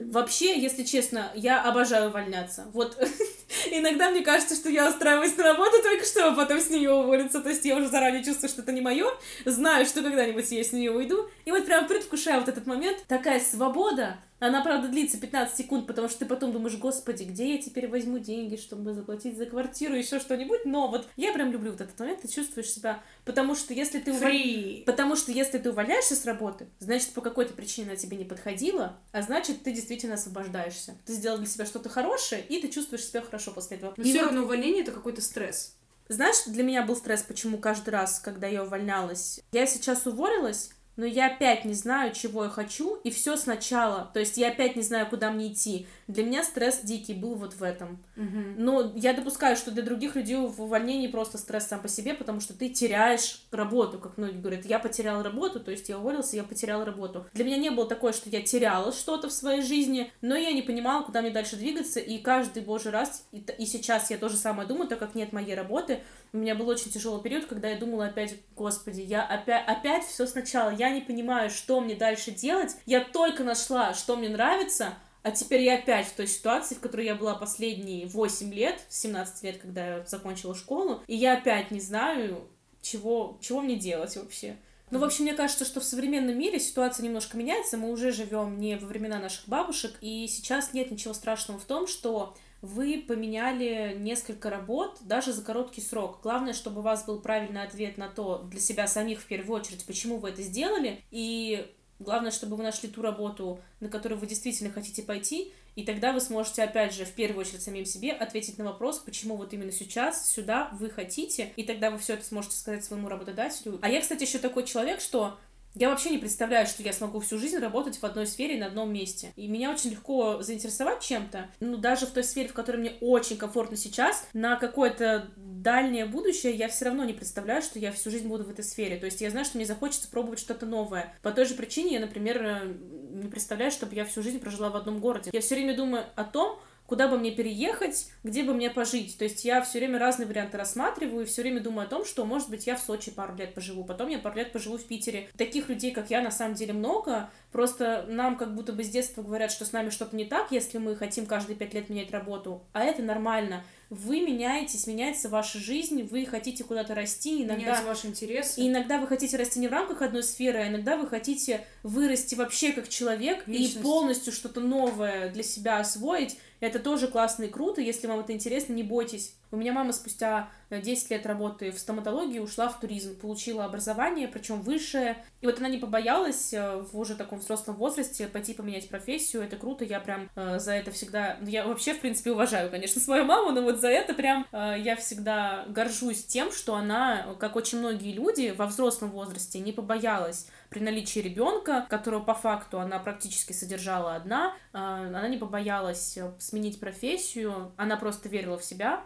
Вообще, если честно, я обожаю увольняться. Вот иногда мне кажется, что я устраиваюсь на работу только чтобы потом с нее уволиться. То есть я уже заранее чувствую, что это не мое, знаю, что когда-нибудь я с нее уйду. И вот прям предвкушаю вот этот момент. Такая свобода, она, правда, длится 15 секунд, потому что ты потом думаешь, господи, где я теперь возьму деньги, чтобы заплатить за квартиру, еще что-нибудь. Но вот я прям люблю вот этот момент, ты чувствуешь себя, потому что если ты уволь... потому что если ты увольняешься с работы, значит, по какой-то причине она тебе не подходила, а значит, ты действительно освобождаешься. Ты сделал для себя что-то хорошее, и ты чувствуешь себя хорошо после этого. Но и все вот... равно увольнение это какой-то стресс. Знаешь, для меня был стресс, почему каждый раз, когда я увольнялась, я сейчас уволилась, но я опять не знаю, чего я хочу, и все сначала. То есть я опять не знаю, куда мне идти. Для меня стресс дикий был вот в этом. Угу. Но я допускаю, что для других людей в увольнении просто стресс сам по себе, потому что ты теряешь работу, как многие говорят. Я потерял работу, то есть я уволился, я потерял работу. Для меня не было такое, что я теряла что-то в своей жизни, но я не понимала, куда мне дальше двигаться, и каждый божий раз, и, и сейчас я тоже самое думаю, так как нет моей работы, у меня был очень тяжелый период, когда я думала опять, господи, я опять, опять все сначала, я не понимаю, что мне дальше делать, я только нашла, что мне нравится, а теперь я опять в той ситуации, в которой я была последние 8 лет, 17 лет, когда я закончила школу, и я опять не знаю, чего, чего мне делать вообще. Ну, в общем, мне кажется, что в современном мире ситуация немножко меняется. Мы уже живем не во времена наших бабушек, и сейчас нет ничего страшного в том, что вы поменяли несколько работ даже за короткий срок. Главное, чтобы у вас был правильный ответ на то, для себя самих в первую очередь, почему вы это сделали, и главное, чтобы вы нашли ту работу, на которую вы действительно хотите пойти, и тогда вы сможете, опять же, в первую очередь самим себе ответить на вопрос, почему вот именно сейчас, сюда вы хотите, и тогда вы все это сможете сказать своему работодателю. А я, кстати, еще такой человек, что я вообще не представляю, что я смогу всю жизнь работать в одной сфере на одном месте. И меня очень легко заинтересовать чем-то. Ну, даже в той сфере, в которой мне очень комфортно сейчас, на какое-то дальнее будущее я все равно не представляю, что я всю жизнь буду в этой сфере. То есть я знаю, что мне захочется пробовать что-то новое. По той же причине я, например, не представляю, чтобы я всю жизнь прожила в одном городе. Я все время думаю о том, куда бы мне переехать, где бы мне пожить. То есть я все время разные варианты рассматриваю и все время думаю о том, что, может быть, я в Сочи пару лет поживу, потом я пару лет поживу в Питере. Таких людей, как я, на самом деле много. Просто нам как будто бы с детства говорят, что с нами что-то не так, если мы хотим каждые пять лет менять работу. А это нормально вы меняетесь, меняется ваша жизнь, вы хотите куда-то расти, иногда... Меняются ваши интересы. И иногда вы хотите расти не в рамках одной сферы, а иногда вы хотите вырасти вообще как человек Личность. и полностью что-то новое для себя освоить. Это тоже классно и круто, если вам это интересно, не бойтесь. У меня мама спустя 10 лет работы в стоматологии ушла в туризм, получила образование, причем высшее. И вот она не побоялась э, в уже таком взрослом возрасте пойти поменять профессию. Это круто, я прям э, за это всегда... Ну, я вообще, в принципе, уважаю, конечно, свою маму, но вот за это прям э, я всегда горжусь тем, что она, как очень многие люди во взрослом возрасте, не побоялась при наличии ребенка, которого по факту она практически содержала одна, э, она не побоялась э, сменить профессию, она просто верила в себя,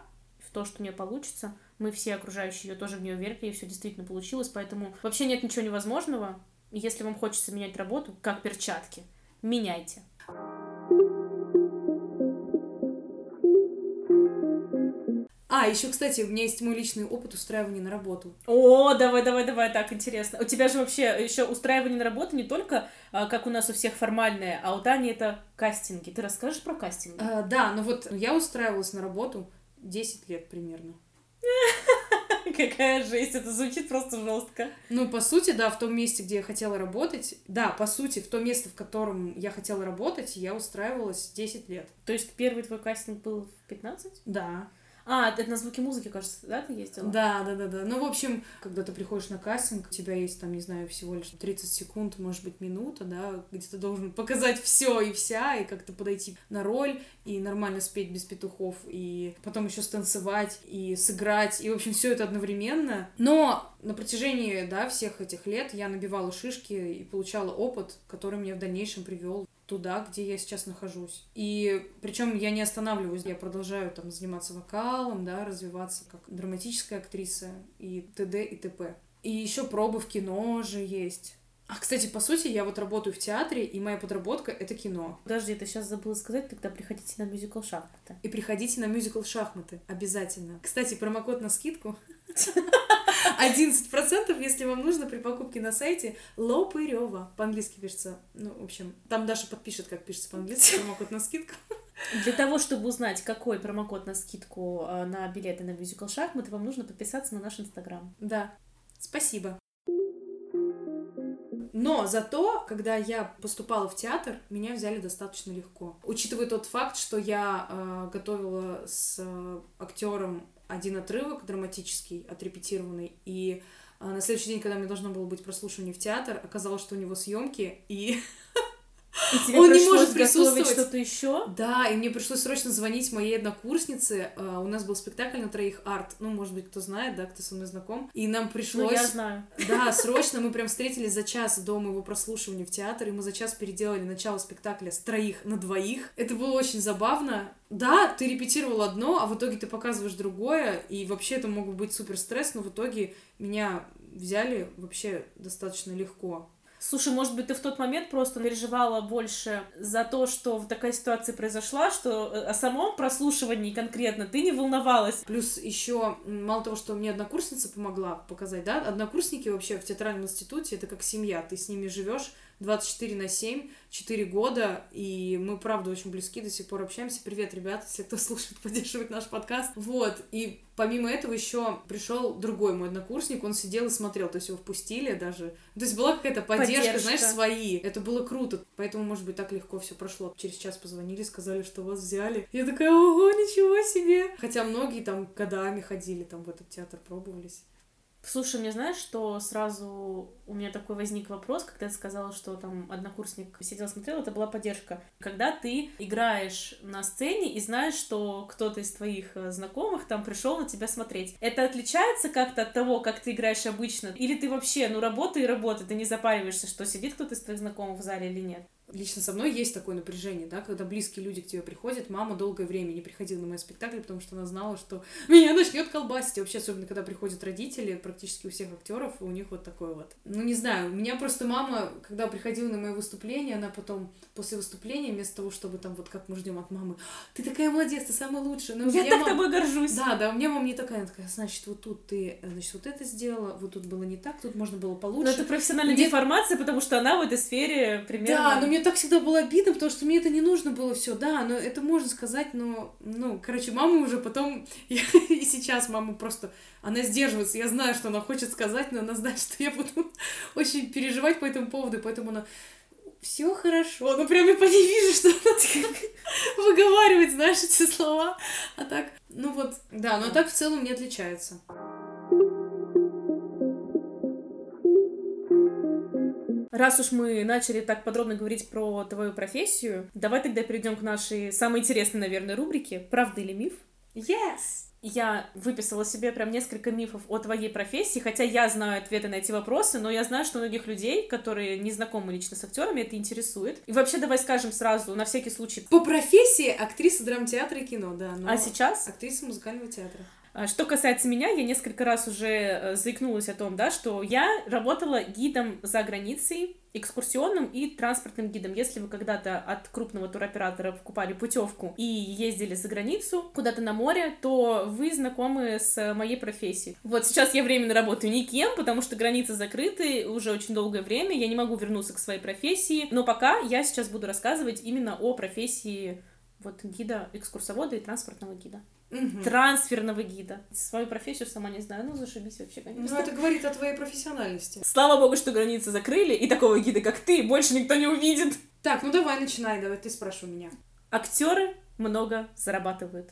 то, что у нее получится. Мы все окружающие ее тоже в нее верили, и все действительно получилось, поэтому вообще нет ничего невозможного. Если вам хочется менять работу, как перчатки, меняйте. А, еще, кстати, у меня есть мой личный опыт устраивания на работу. О, давай, давай, давай, так интересно. У тебя же вообще еще устраивание на работу не только, а, как у нас у всех формальное, а у Тани это кастинги. Ты расскажешь про кастинги? А, да, ну вот я устраивалась на работу 10 лет примерно. Какая жесть, это звучит просто жестко. Ну, по сути, да, в том месте, где я хотела работать, да, по сути, в то место, в котором я хотела работать, я устраивалась 10 лет. То есть первый твой кастинг был в 15? Да. А, это на звуки музыки, кажется, да, ты ездила? Да, да, да, да. Ну, в общем, когда ты приходишь на кастинг, у тебя есть там, не знаю, всего лишь 30 секунд, может быть, минута, да, где ты должен показать все и вся, и как-то подойти на роль, и нормально спеть без петухов, и потом еще станцевать, и сыграть, и, в общем, все это одновременно. Но на протяжении, да, всех этих лет я набивала шишки и получала опыт, который меня в дальнейшем привел туда, где я сейчас нахожусь. И причем я не останавливаюсь, я продолжаю там заниматься вокалом, да, развиваться как драматическая актриса и т.д. и т.п. И еще пробы в кино же есть. А, кстати, по сути, я вот работаю в театре, и моя подработка — это кино. Подожди, ты сейчас забыла сказать, тогда приходите на мюзикл «Шахматы». И приходите на мюзикл «Шахматы» обязательно. Кстати, промокод на скидку 11%, если вам нужно при покупке на сайте Лопырева. По-английски пишется. Ну, в общем, там Даша подпишет, как пишется по-английски, промокод на скидку. Для того, чтобы узнать, какой промокод на скидку э, на билеты на мюзикл «Шахматы», вам нужно подписаться на наш инстаграм. Да. Спасибо. Но зато, когда я поступала в театр, меня взяли достаточно легко. Учитывая тот факт, что я э, готовила с э, актером один отрывок драматический, отрепетированный, и э, на следующий день, когда мне должно было быть прослушивание в театр, оказалось, что у него съемки, и И тебе Он не может присутствовать. что-то еще? Да, и мне пришлось срочно звонить моей однокурснице. Э, У нас был спектакль на троих арт. Ну, может быть, кто знает, да, кто со мной знаком. И нам Ну, пришлось... я знаю. Да, срочно мы прям встретились за час до моего прослушивания в театр, и мы за час переделали начало спектакля с троих на двоих. Это было очень забавно. Да, ты репетировал одно, а в итоге ты показываешь другое, и вообще это мог бы быть супер стресс, но в итоге меня взяли вообще достаточно легко. Слушай, может быть, ты в тот момент просто переживала больше за то, что такая ситуация произошла, что э, о самом прослушивании конкретно ты не волновалась. Плюс еще мало того, что мне однокурсница помогла показать, да, однокурсники вообще в театральном институте это как семья, ты с ними живешь 24 на 7, 4 года, и мы, правда, очень близки, до сих пор общаемся. Привет, ребята, если кто слушает, поддерживает наш подкаст. Вот, и помимо этого еще пришел другой мой однокурсник, он сидел и смотрел, то есть его впустили даже. То есть была какая-то поддержка, Поддержка. знаешь, свои. Это было круто, поэтому, может быть, так легко все прошло. Через час позвонили, сказали, что вас взяли. Я такая, ого, ничего себе! Хотя многие там годами ходили, там в этот театр пробовались. Слушай, мне знаешь, что сразу у меня такой возник вопрос, когда ты сказала, что там однокурсник сидел, смотрел, это была поддержка. Когда ты играешь на сцене и знаешь, что кто-то из твоих э, знакомых там пришел на тебя смотреть, это отличается как-то от того, как ты играешь обычно? Или ты вообще, ну, работай и работай, ты не запариваешься, что сидит кто-то из твоих знакомых в зале или нет? Лично со мной есть такое напряжение, да, когда близкие люди к тебе приходят. Мама долгое время не приходила на мои спектакли, потому что она знала, что меня начнет колбасить. И вообще, особенно когда приходят родители, практически у всех актеров, у них вот такое вот. Ну, не знаю, у меня просто мама, когда приходила на мои выступления, она потом после выступления, вместо того, чтобы там вот как мы ждем от мамы, ты такая молодец, ты самая лучшая. Но у Я так мама- тобой горжусь. Да, да, у меня мама не такая, она такая, значит, вот тут ты, значит, вот это сделала, вот тут было не так, тут можно было Но получше. это профессиональная Мне- деформация, потому что она в этой сфере примерно... Да, но мне так всегда было обидно, потому что мне это не нужно было все. Да, но это можно сказать, но, ну, короче, мама уже потом, и сейчас мама просто, она сдерживается. Я знаю, что она хочет сказать, но она знает, что я буду очень переживать по этому поводу, поэтому она все хорошо. Ну, прям я по ней вижу, что она выговаривает, знаешь, эти слова. А так, ну вот, да, но так в целом не отличается. Раз уж мы начали так подробно говорить про твою профессию, давай тогда перейдем к нашей самой интересной, наверное, рубрике «Правда или миф?». Yes! Я выписала себе прям несколько мифов о твоей профессии, хотя я знаю ответы на эти вопросы, но я знаю, что многих людей, которые не знакомы лично с актерами, это интересует. И вообще давай скажем сразу, на всякий случай. По профессии актриса драмтеатра и кино, да. но А сейчас? Актриса музыкального театра. А, Что касается меня, я несколько раз уже э, заикнулась о том, да, что я работала гидом за границей экскурсионным и транспортным гидом. Если вы когда-то от крупного туроператора покупали путевку и ездили за границу, куда-то на море, то вы знакомы с моей профессией. Вот сейчас я временно работаю никем, потому что границы закрыты уже очень долгое время, я не могу вернуться к своей профессии, но пока я сейчас буду рассказывать именно о профессии вот гида, экскурсовода и транспортного гида. Мгм. Трансферного гида. Свою профессию сама не знаю, ну зашибись вообще, Ну, конечно. это говорит о твоей профессиональности. Слава богу, что границы закрыли, и такого гида, как ты, больше никто не увидит. Так, ну давай начинай, давай ты спрашивай меня. Актеры много зарабатывают.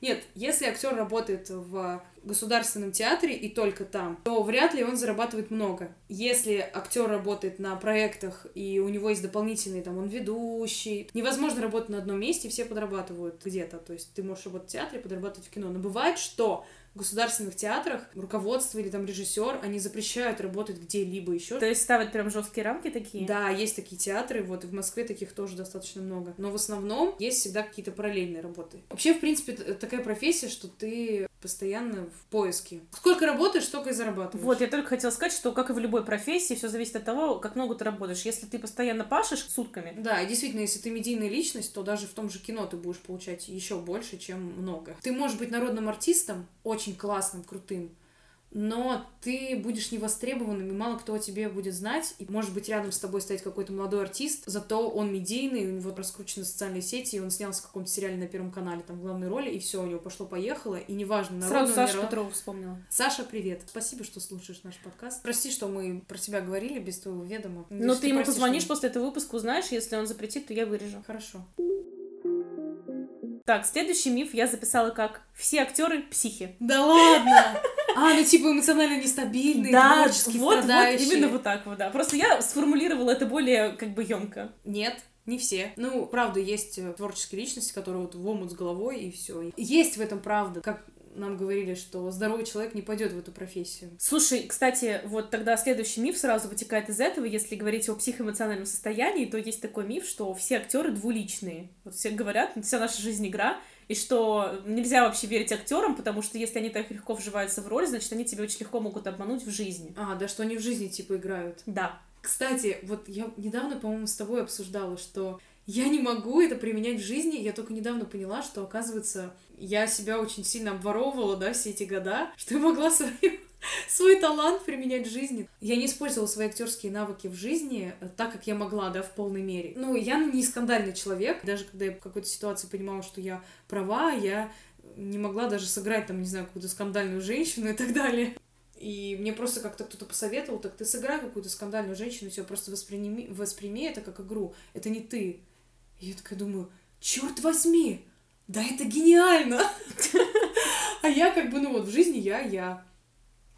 Нет, если актер работает в государственном театре и только там, то вряд ли он зарабатывает много. Если актер работает на проектах и у него есть дополнительный, там, он ведущий, невозможно работать на одном месте, все подрабатывают где-то. То есть ты можешь работать в театре, подрабатывать в кино. Но бывает, что в государственных театрах руководство или там режиссер, они запрещают работать где-либо еще. То есть ставят прям жесткие рамки такие? Да, есть такие театры, вот и в Москве таких тоже достаточно много. Но в основном есть всегда какие-то параллельные работы. Вообще, в принципе, такая профессия, что ты постоянно в поиске. Сколько работаешь, столько и зарабатываешь. Вот, я только хотела сказать, что, как и в любой профессии, все зависит от того, как много ты работаешь. Если ты постоянно пашешь сутками, Да, и действительно, если ты медийная личность, то даже в том же кино ты будешь получать еще больше, чем много. Ты можешь быть народным артистом, очень классным, крутым, но ты будешь невостребованным, и мало кто о тебе будет знать, и может быть рядом с тобой стоять какой-то молодой артист, зато он медийный, у него раскручены социальные сети, и он снялся в каком-то сериале на Первом канале, там, в главной роли, и все, у него пошло-поехало, и неважно, сразу народный, Саша народ- Петрова вспомнила. Саша, привет. Спасибо, что слушаешь наш подкаст. Прости, что мы про тебя говорили без твоего ведома. Но Надеюсь, ты ему простишь позвонишь меня. после этого выпуска, узнаешь, если он запретит, то я вырежу. Хорошо. Так, следующий миф я записала как «Все актеры психи». Да ладно! А, ну типа эмоционально нестабильные, да, вот, вот, страдающие. именно вот так вот, да. Просто я сформулировала это более как бы емко. Нет, не все. Ну, правда, есть э, творческие личности, которые вот в омут с головой, и все. Есть в этом правда. Как нам говорили, что здоровый человек не пойдет в эту профессию. Слушай, кстати, вот тогда следующий миф сразу вытекает из этого. Если говорить о психоэмоциональном состоянии, то есть такой миф, что все актеры двуличные. Вот все говорят, вся наша жизнь игра, и что нельзя вообще верить актерам, потому что если они так легко вживаются в роль, значит, они тебя очень легко могут обмануть в жизни. А, да что они в жизни типа играют. Да. Кстати, вот я недавно, по-моему, с тобой обсуждала, что я не могу это применять в жизни. Я только недавно поняла, что, оказывается, я себя очень сильно обворовывала, да, все эти года, что я могла свою- свой талант применять в жизни. Я не использовала свои актерские навыки в жизни э, так, как я могла, да, в полной мере. Ну, я не скандальный человек. Даже когда я в какой-то ситуации понимала, что я права, я не могла даже сыграть, там, не знаю, какую-то скандальную женщину и так далее. И мне просто как-то кто-то посоветовал, так ты сыграй какую-то скандальную женщину, все, просто восприми, восприми это как игру. Это не ты. И я такая думаю, черт возьми, да это гениально! А я как бы, ну вот, в жизни я я.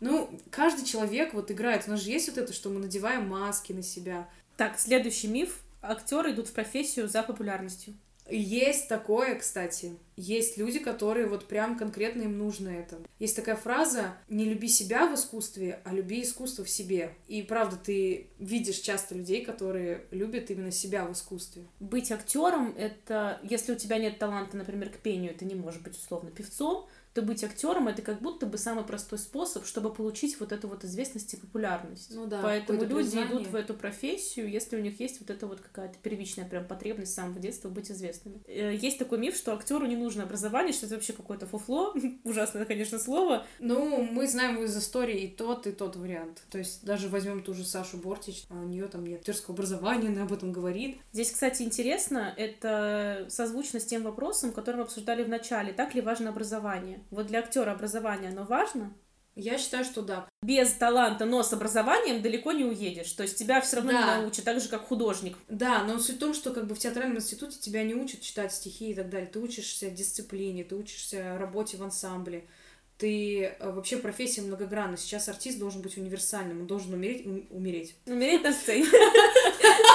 Ну, каждый человек вот играет. У нас же есть вот это, что мы надеваем маски на себя. Так, следующий миф. Актеры идут в профессию за популярностью. Есть такое, кстати. Есть люди, которые вот прям конкретно им нужно это. Есть такая фраза «не люби себя в искусстве, а люби искусство в себе». И правда, ты видишь часто людей, которые любят именно себя в искусстве. Быть актером это, если у тебя нет таланта, например, к пению, ты не можешь быть условно певцом, то быть актером это как будто бы самый простой способ, чтобы получить вот эту вот известность и популярность. Ну да, Поэтому люди признание. идут в эту профессию, если у них есть вот эта вот какая-то первичная прям потребность с самого детства быть известными. Э, Есть такой миф, что актеру не нужно образование, что это вообще какое-то фуфло, ужасное, конечно, слово. Ну, мы знаем из истории и тот, и тот вариант. То есть даже возьмем ту же Сашу Бортич, а у нее там нет актерского образования, она об этом говорит. Здесь, кстати, интересно, это созвучно с тем вопросом, который мы обсуждали в начале. Так ли важно образование? Вот для актера образование, оно важно? Я считаю, что да. Без таланта, но с образованием далеко не уедешь. То есть тебя все равно Да. не научат, так же, как художник. Да, но суть в том, что как бы в театральном институте тебя не учат читать стихи и так далее. Ты учишься дисциплине, ты учишься работе в ансамбле. Ты э, вообще профессия многогранна. Сейчас артист должен быть универсальным, он должен умереть, ум- умереть. Умереть на сцене.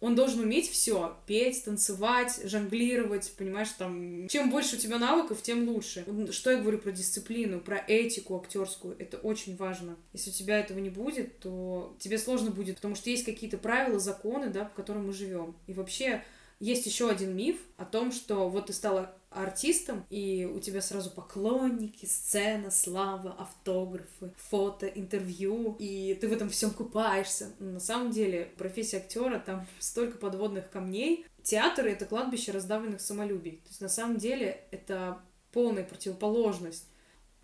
Он должен уметь все: петь, танцевать, жонглировать, понимаешь, там. Чем больше у тебя навыков, тем лучше. Что я говорю про дисциплину, про этику актерскую, это очень важно. Если у тебя этого не будет, то тебе сложно будет, потому что есть какие-то правила, законы, да, по которым мы живем. И вообще есть еще один миф о том, что вот ты стала артистом, и у тебя сразу поклонники, сцена, слава, автографы, фото, интервью, и ты в этом всем купаешься. Но на самом деле профессия актера там столько подводных камней. Театр — это кладбище раздавленных самолюбий. То есть на самом деле это полная противоположность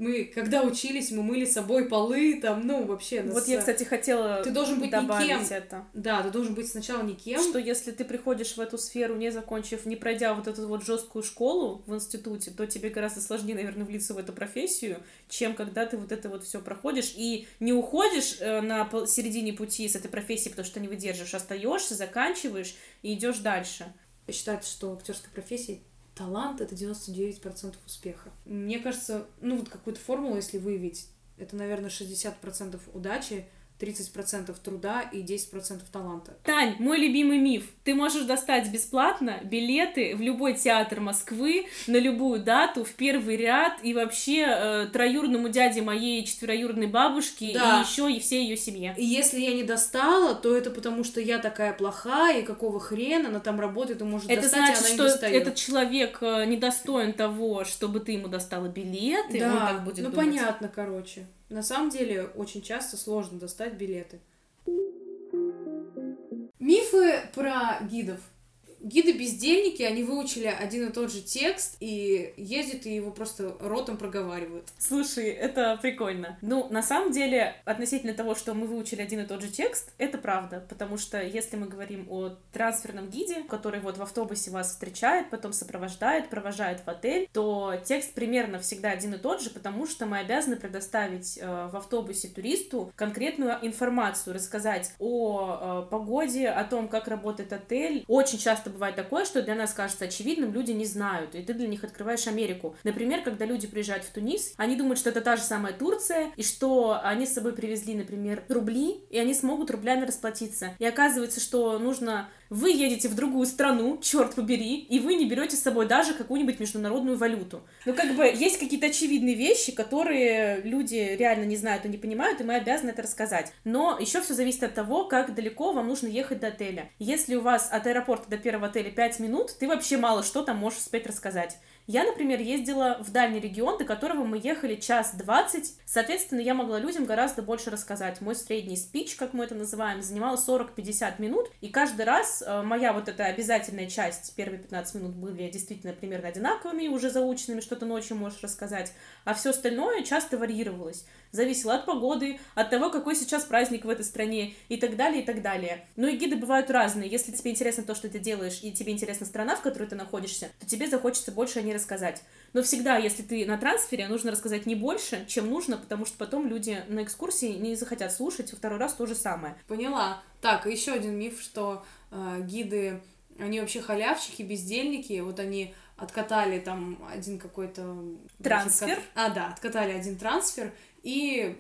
мы, когда учились, мы мыли с собой полы, там, ну, вообще... Вот я, кстати, хотела ты должен быть добавить никем. это. Да, ты должен быть сначала никем. Что если ты приходишь в эту сферу, не закончив, не пройдя вот эту вот жесткую школу в институте, то тебе гораздо сложнее, наверное, влиться в эту профессию, чем когда ты вот это вот все проходишь и не уходишь э, на середине пути с этой профессии, потому что не выдерживаешь, остаешься, заканчиваешь и идешь дальше. Считается, что в актерской профессии талант — это 99% успеха. Мне кажется, ну вот какую-то формулу, если выявить, это, наверное, 60% удачи, 30% труда и 10% таланта. Тань, мой любимый миф. Ты можешь достать бесплатно билеты в любой театр Москвы на любую дату, в первый ряд, и вообще э, троюродному дяде моей четвероюродной бабушки, да. и еще и всей ее семье. И если я не достала, то это потому, что я такая плохая, и какого хрена она там работает и может это достать, значит, а она что не этот человек э, недостоин того, чтобы ты ему достала билеты, да, он так будет ну думать. понятно, короче. На самом деле, очень часто сложно достать билеты. Мифы про гидов. Гиды-бездельники, они выучили один и тот же текст и ездят и его просто ротом проговаривают. Слушай, это прикольно. Ну, на самом деле, относительно того, что мы выучили один и тот же текст, это правда, потому что если мы говорим о трансферном гиде, который вот в автобусе вас встречает, потом сопровождает, провожает в отель, то текст примерно всегда один и тот же, потому что мы обязаны предоставить э, в автобусе туристу конкретную информацию, рассказать о э, погоде, о том, как работает отель. Очень часто часто бывает такое, что для нас кажется очевидным, люди не знают, и ты для них открываешь Америку. Например, когда люди приезжают в Тунис, они думают, что это та же самая Турция, и что они с собой привезли, например, рубли, и они смогут рублями расплатиться. И оказывается, что нужно вы едете в другую страну, черт побери, и вы не берете с собой даже какую-нибудь международную валюту. Ну, как бы, есть какие-то очевидные вещи, которые люди реально не знают и не понимают, и мы обязаны это рассказать. Но еще все зависит от того, как далеко вам нужно ехать до отеля. Если у вас от аэропорта до первого отеля 5 минут, ты вообще мало что там можешь успеть рассказать. Я, например, ездила в дальний регион, до которого мы ехали час двадцать. Соответственно, я могла людям гораздо больше рассказать. Мой средний спич, как мы это называем, занимал 40-50 минут. И каждый раз э, моя вот эта обязательная часть, первые 15 минут были действительно примерно одинаковыми, уже заученными, что-то ночью можешь рассказать. А все остальное часто варьировалось зависело от погоды, от того, какой сейчас праздник в этой стране и так далее, и так далее. Ну и гиды бывают разные. Если тебе интересно то, что ты делаешь, и тебе интересна страна, в которой ты находишься, то тебе захочется больше о ней рассказать. Но всегда, если ты на трансфере, нужно рассказать не больше, чем нужно, потому что потом люди на экскурсии не захотят слушать, второй раз то же самое. Поняла. Так, еще один миф, что э, гиды, они вообще халявщики, бездельники, вот они откатали там один какой-то... Трансфер? А, да, откатали один трансфер, и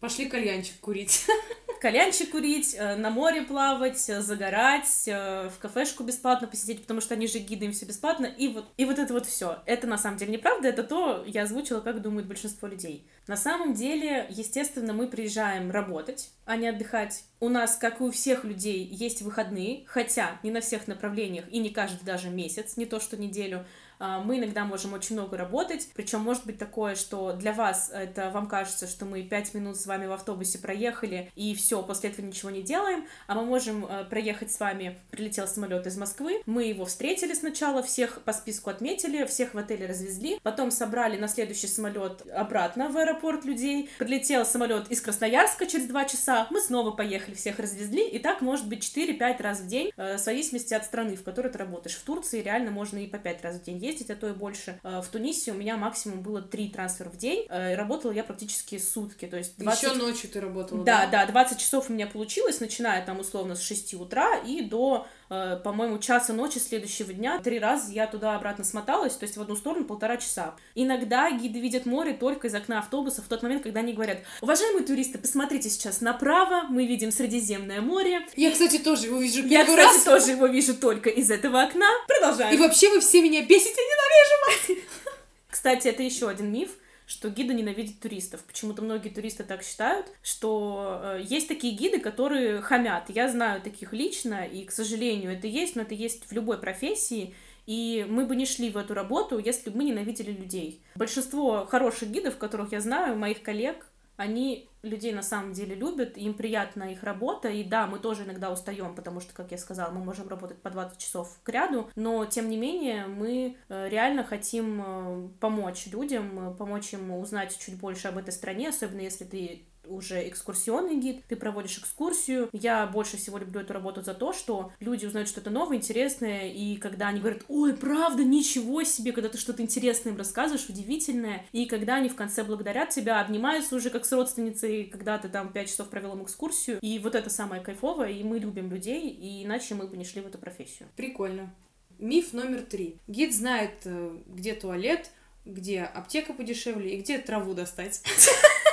пошли кальянчик курить. Кальянчик курить, э, на море плавать, э, загорать, э, в кафешку бесплатно посидеть, потому что они же гиды, им все бесплатно, и вот, и вот это вот все. Это на самом деле неправда, это то, я озвучила, как думают большинство людей. На самом деле, естественно, мы приезжаем работать, а не отдыхать. У нас, как и у всех людей, есть выходные, хотя не на всех направлениях и не каждый даже месяц, не то что неделю. А, мы иногда можем очень много работать, причем может быть такое, что для вас это вам кажется, что мы пять минут с вами в автобусе проехали и все, после этого ничего не делаем, а мы можем э, проехать с вами, прилетел самолет из Москвы, мы его встретили сначала, всех по списку отметили, всех в отеле развезли, потом собрали на следующий самолет обратно в аэропорт людей, прилетел самолет из Красноярска через два часа, мы снова поехали, всех развезли, и так может быть 4-5 раз в день, э, в зависимости от страны, в которой ты работаешь. В Турции реально можно и по 5 раз в день ездить, а то и больше. Э, в Тунисе у меня максимум было 3 трансфера в день, э, работала я практически сутки, то есть 20... Еще ночью ты работала, да? Да, да, 20 часов у меня получилось, начиная там условно с 6 утра и до по-моему, часа ночи следующего дня. Три раза я туда-обратно смоталась, то есть в одну сторону полтора часа. Иногда гиды видят море только из окна автобуса в тот момент, когда они говорят, уважаемые туристы, посмотрите сейчас направо, мы видим Средиземное море. Я, кстати, тоже его вижу Я, кстати, раз. тоже его вижу только из этого окна. Продолжаем. И вообще вы все меня бесите, ненавижу вас. Кстати, это еще один миф что гиды ненавидят туристов. Почему-то многие туристы так считают, что э, есть такие гиды, которые хамят. Я знаю таких лично, и, к сожалению, это есть, но это есть в любой профессии. И мы бы не шли в эту работу, если бы мы ненавидели людей. Большинство хороших гидов, которых я знаю, моих коллег, они людей на самом деле любят, им приятна их работа, и да, мы тоже иногда устаем, потому что, как я сказала, мы можем работать по 20 часов к ряду, но, тем не менее, мы э, реально хотим э, помочь людям, э, помочь им узнать чуть больше об этой стране, особенно если ты уже экскурсионный гид, ты проводишь экскурсию. Я больше всего люблю эту работу за то, что люди узнают что-то новое, интересное, и когда они говорят, ой, правда, ничего себе, когда ты что-то интересное им рассказываешь, удивительное, и когда они в конце благодарят тебя, обнимаются уже как с родственницей, когда ты там пять часов провел им экскурсию, и вот это самое кайфовое, и мы любим людей, и иначе мы бы не шли в эту профессию. Прикольно. Миф номер три. Гид знает, э, где туалет, где аптека подешевле и где траву достать.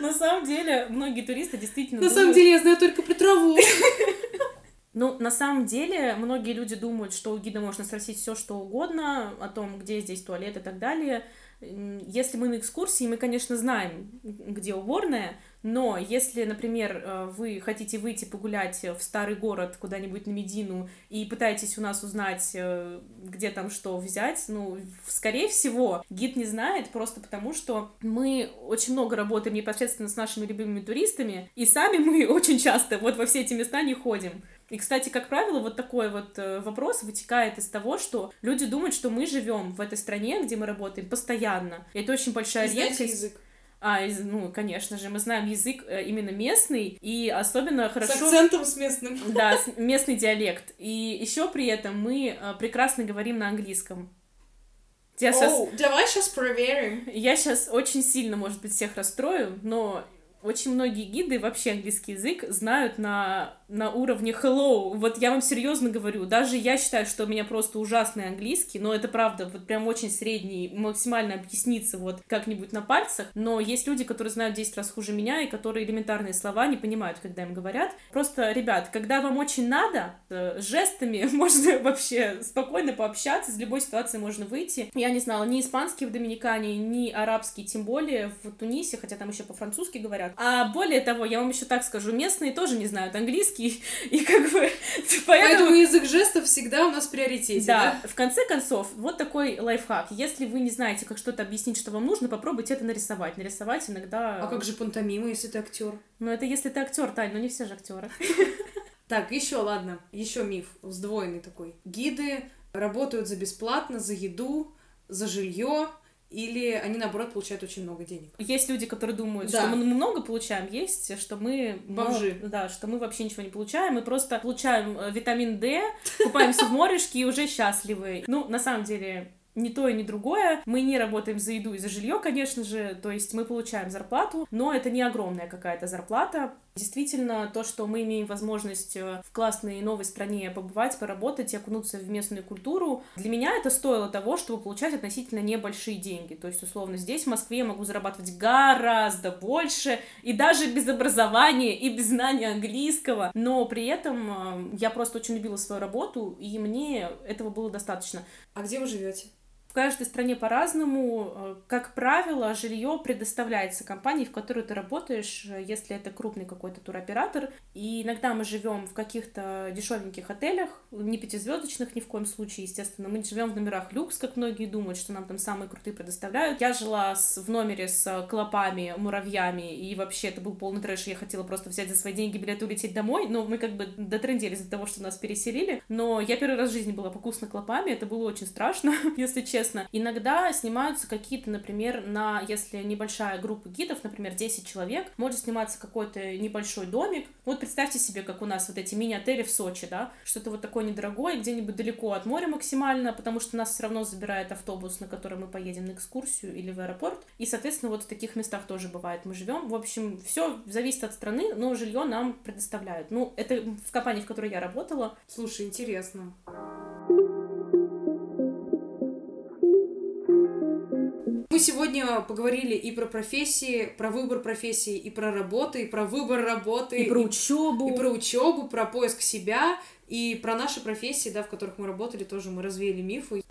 На самом деле, многие туристы действительно На самом деле, я знаю только про траву. Ну, на самом деле, многие люди думают, что у гида можно спросить все, что угодно, о том, где здесь туалет и так далее. Если мы на экскурсии, мы, конечно, знаем, где уборная, но если, например, э, вы хотите выйти погулять в старый город куда-нибудь на Медину и пытаетесь у нас узнать, э, где там что взять, ну, скорее всего, гид не знает просто потому, что мы очень много работаем непосредственно с нашими любимыми туристами, и сами мы очень часто вот во все эти места не ходим. И, кстати, как правило, вот такой вот э, вопрос вытекает из того, что люди думают, что мы живем в этой стране, где мы работаем постоянно. И это очень большая редкость. язык. А, из, ну, конечно же, мы знаем язык э, именно местный, и особенно хорошо... С акцентом с местным. Да, местный диалект. И еще при этом мы э, прекрасно говорим на английском. Я сейчас, Оу, давай сейчас проверим. я сейчас очень сильно, может быть, всех расстрою, но очень многие гиды вообще английский язык знают на, на уровне hello. Вот я вам серьезно говорю, даже я считаю, что у меня просто ужасный английский, но это правда, вот прям очень средний, максимально объясниться вот как-нибудь на пальцах. Но есть люди, которые знают 10 раз хуже меня и которые элементарные слова не понимают, когда им говорят. Просто, ребят, когда вам очень надо, э, жестами можно вообще спокойно пообщаться, из любой ситуации можно выйти. Я не знала ни испанский в Доминикане, ни арабский, тем более в Тунисе, хотя там еще по-французски говорят. А более того, я вам еще так скажу, местные тоже не знают английский, и как бы Поэтому поэтому... язык жестов всегда у нас в приоритете, Да, да? в конце концов, вот такой лайфхак. Если вы не знаете, как что-то объяснить, что вам нужно, попробуйте это нарисовать. Нарисовать иногда... А как же пантомима, если ты актер? Ну, это если ты актер, Тань, но не все же актеры. Так, еще, ладно, еще миф, сдвоенный такой. Гиды работают за бесплатно, за еду, за жилье, или они, наоборот, получают очень много денег. Есть люди, которые думают, Да. что мы много получаем, есть, что мы... Бомжи. ну, да, что мы вообще ничего не получаем, мы просто получаем э, витамин D, купаемся в морешке и уже счастливы. Ну, на самом деле, ни то и ни другое. Мы не работаем за еду и за жилье, конечно же, то есть мы получаем зарплату, но это не огромная какая-то зарплата. Действительно, то, что мы имеем возможность э, в классной новой стране побывать, поработать и окунуться в местную культуру, для меня это стоило того, чтобы получать относительно небольшие деньги. То есть, условно, здесь, в Москве, я могу зарабатывать гораздо больше, и даже без образования, и без знания английского, но при этом э, я просто очень любила свою работу, и мне этого было достаточно. А где вы живете? Каждой стране по-разному. Э, Как правило, жилье предоставляется компании, в которой ты работаешь, э, если это крупный какой-то туроператор. И иногда мы живем в каких-то дешевеньких отелях, не пятизвездочных ни в коем случае, естественно. Мы живем в номерах люкс, как многие думают, что нам там самые крутые предоставляют. Я жила с- в номере с клопами, муравьями, и вообще это был полный трэш. Я хотела просто взять за свои деньги билет и улететь домой, но мы как бы дотрендились из-за того, что нас переселили. Но я первый раз в жизни была покусана клопами, это было очень страшно, если честно. Иногда снимаются какие-то, например, на, если небольшая группа гидов, например, 10 человек, может сниматься какой-то небольшой домик. Вот представьте себе, как у нас вот эти мини-отели в Сочи, да, что-то вот такое недорогое, где-нибудь далеко от моря максимально, потому что нас все равно забирает автобус, на который мы поедем на экскурсию или в аэропорт. И, соответственно, вот в таких местах тоже бывает мы живем. В общем, все зависит от страны, но жилье нам предоставляют. Ну, это в компании, в которой я работала, Слушай, интересно. Мы сегодня поговорили и про профессии, про выбор профессии, и про работы, и про выбор работы, и про учебу. и про учебу, про поиск себя, и про наши профессии, да, в которых мы работали, тоже мы развеяли мифы.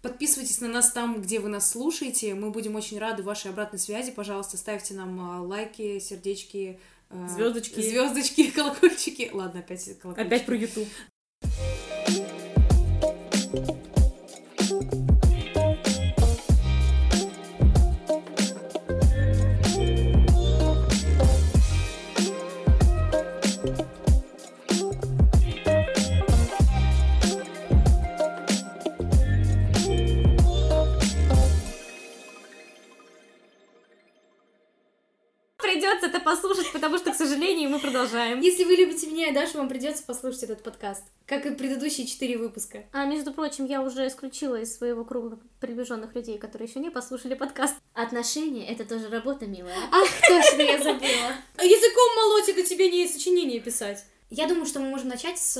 Подписывайтесь на нас там, где вы нас слушаете. Мы будем очень рады вашей обратной связи. Пожалуйста, ставьте нам а, лайки, сердечки, а, Звездочки. звездочки, колокольчики. Ладно, опять колокольчики. Опять про YouTube. Продолжаем. Если вы любите меня и Дашу, вам придется послушать этот подкаст. Как и предыдущие четыре выпуска. А между прочим, я уже исключила из своего круга приближенных людей, которые еще не послушали подкаст. Отношения это тоже работа, милая. Ах, точно, я забыла. Языком молоть это тебе не сочинение писать. Я думаю, что мы можем начать с,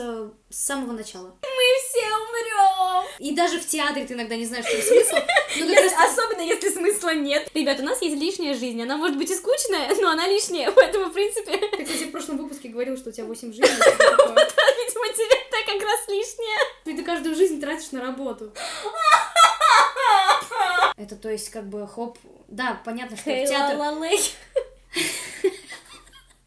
с самого начала. Мы все умрем! И даже в театре ты иногда не знаешь, что смысл. Ну, раз особенно если смысла нет. Ребят, у нас есть лишняя жизнь. Она может быть и скучная, но она лишняя. Поэтому, в принципе, ты, кстати, в прошлом выпуске говорил, что у тебя 8 жизней. такое. видимо, тебе так как раз лишняя. Ты каждую жизнь тратишь на работу. Это то есть как бы хоп... Да, понятно, что в театр...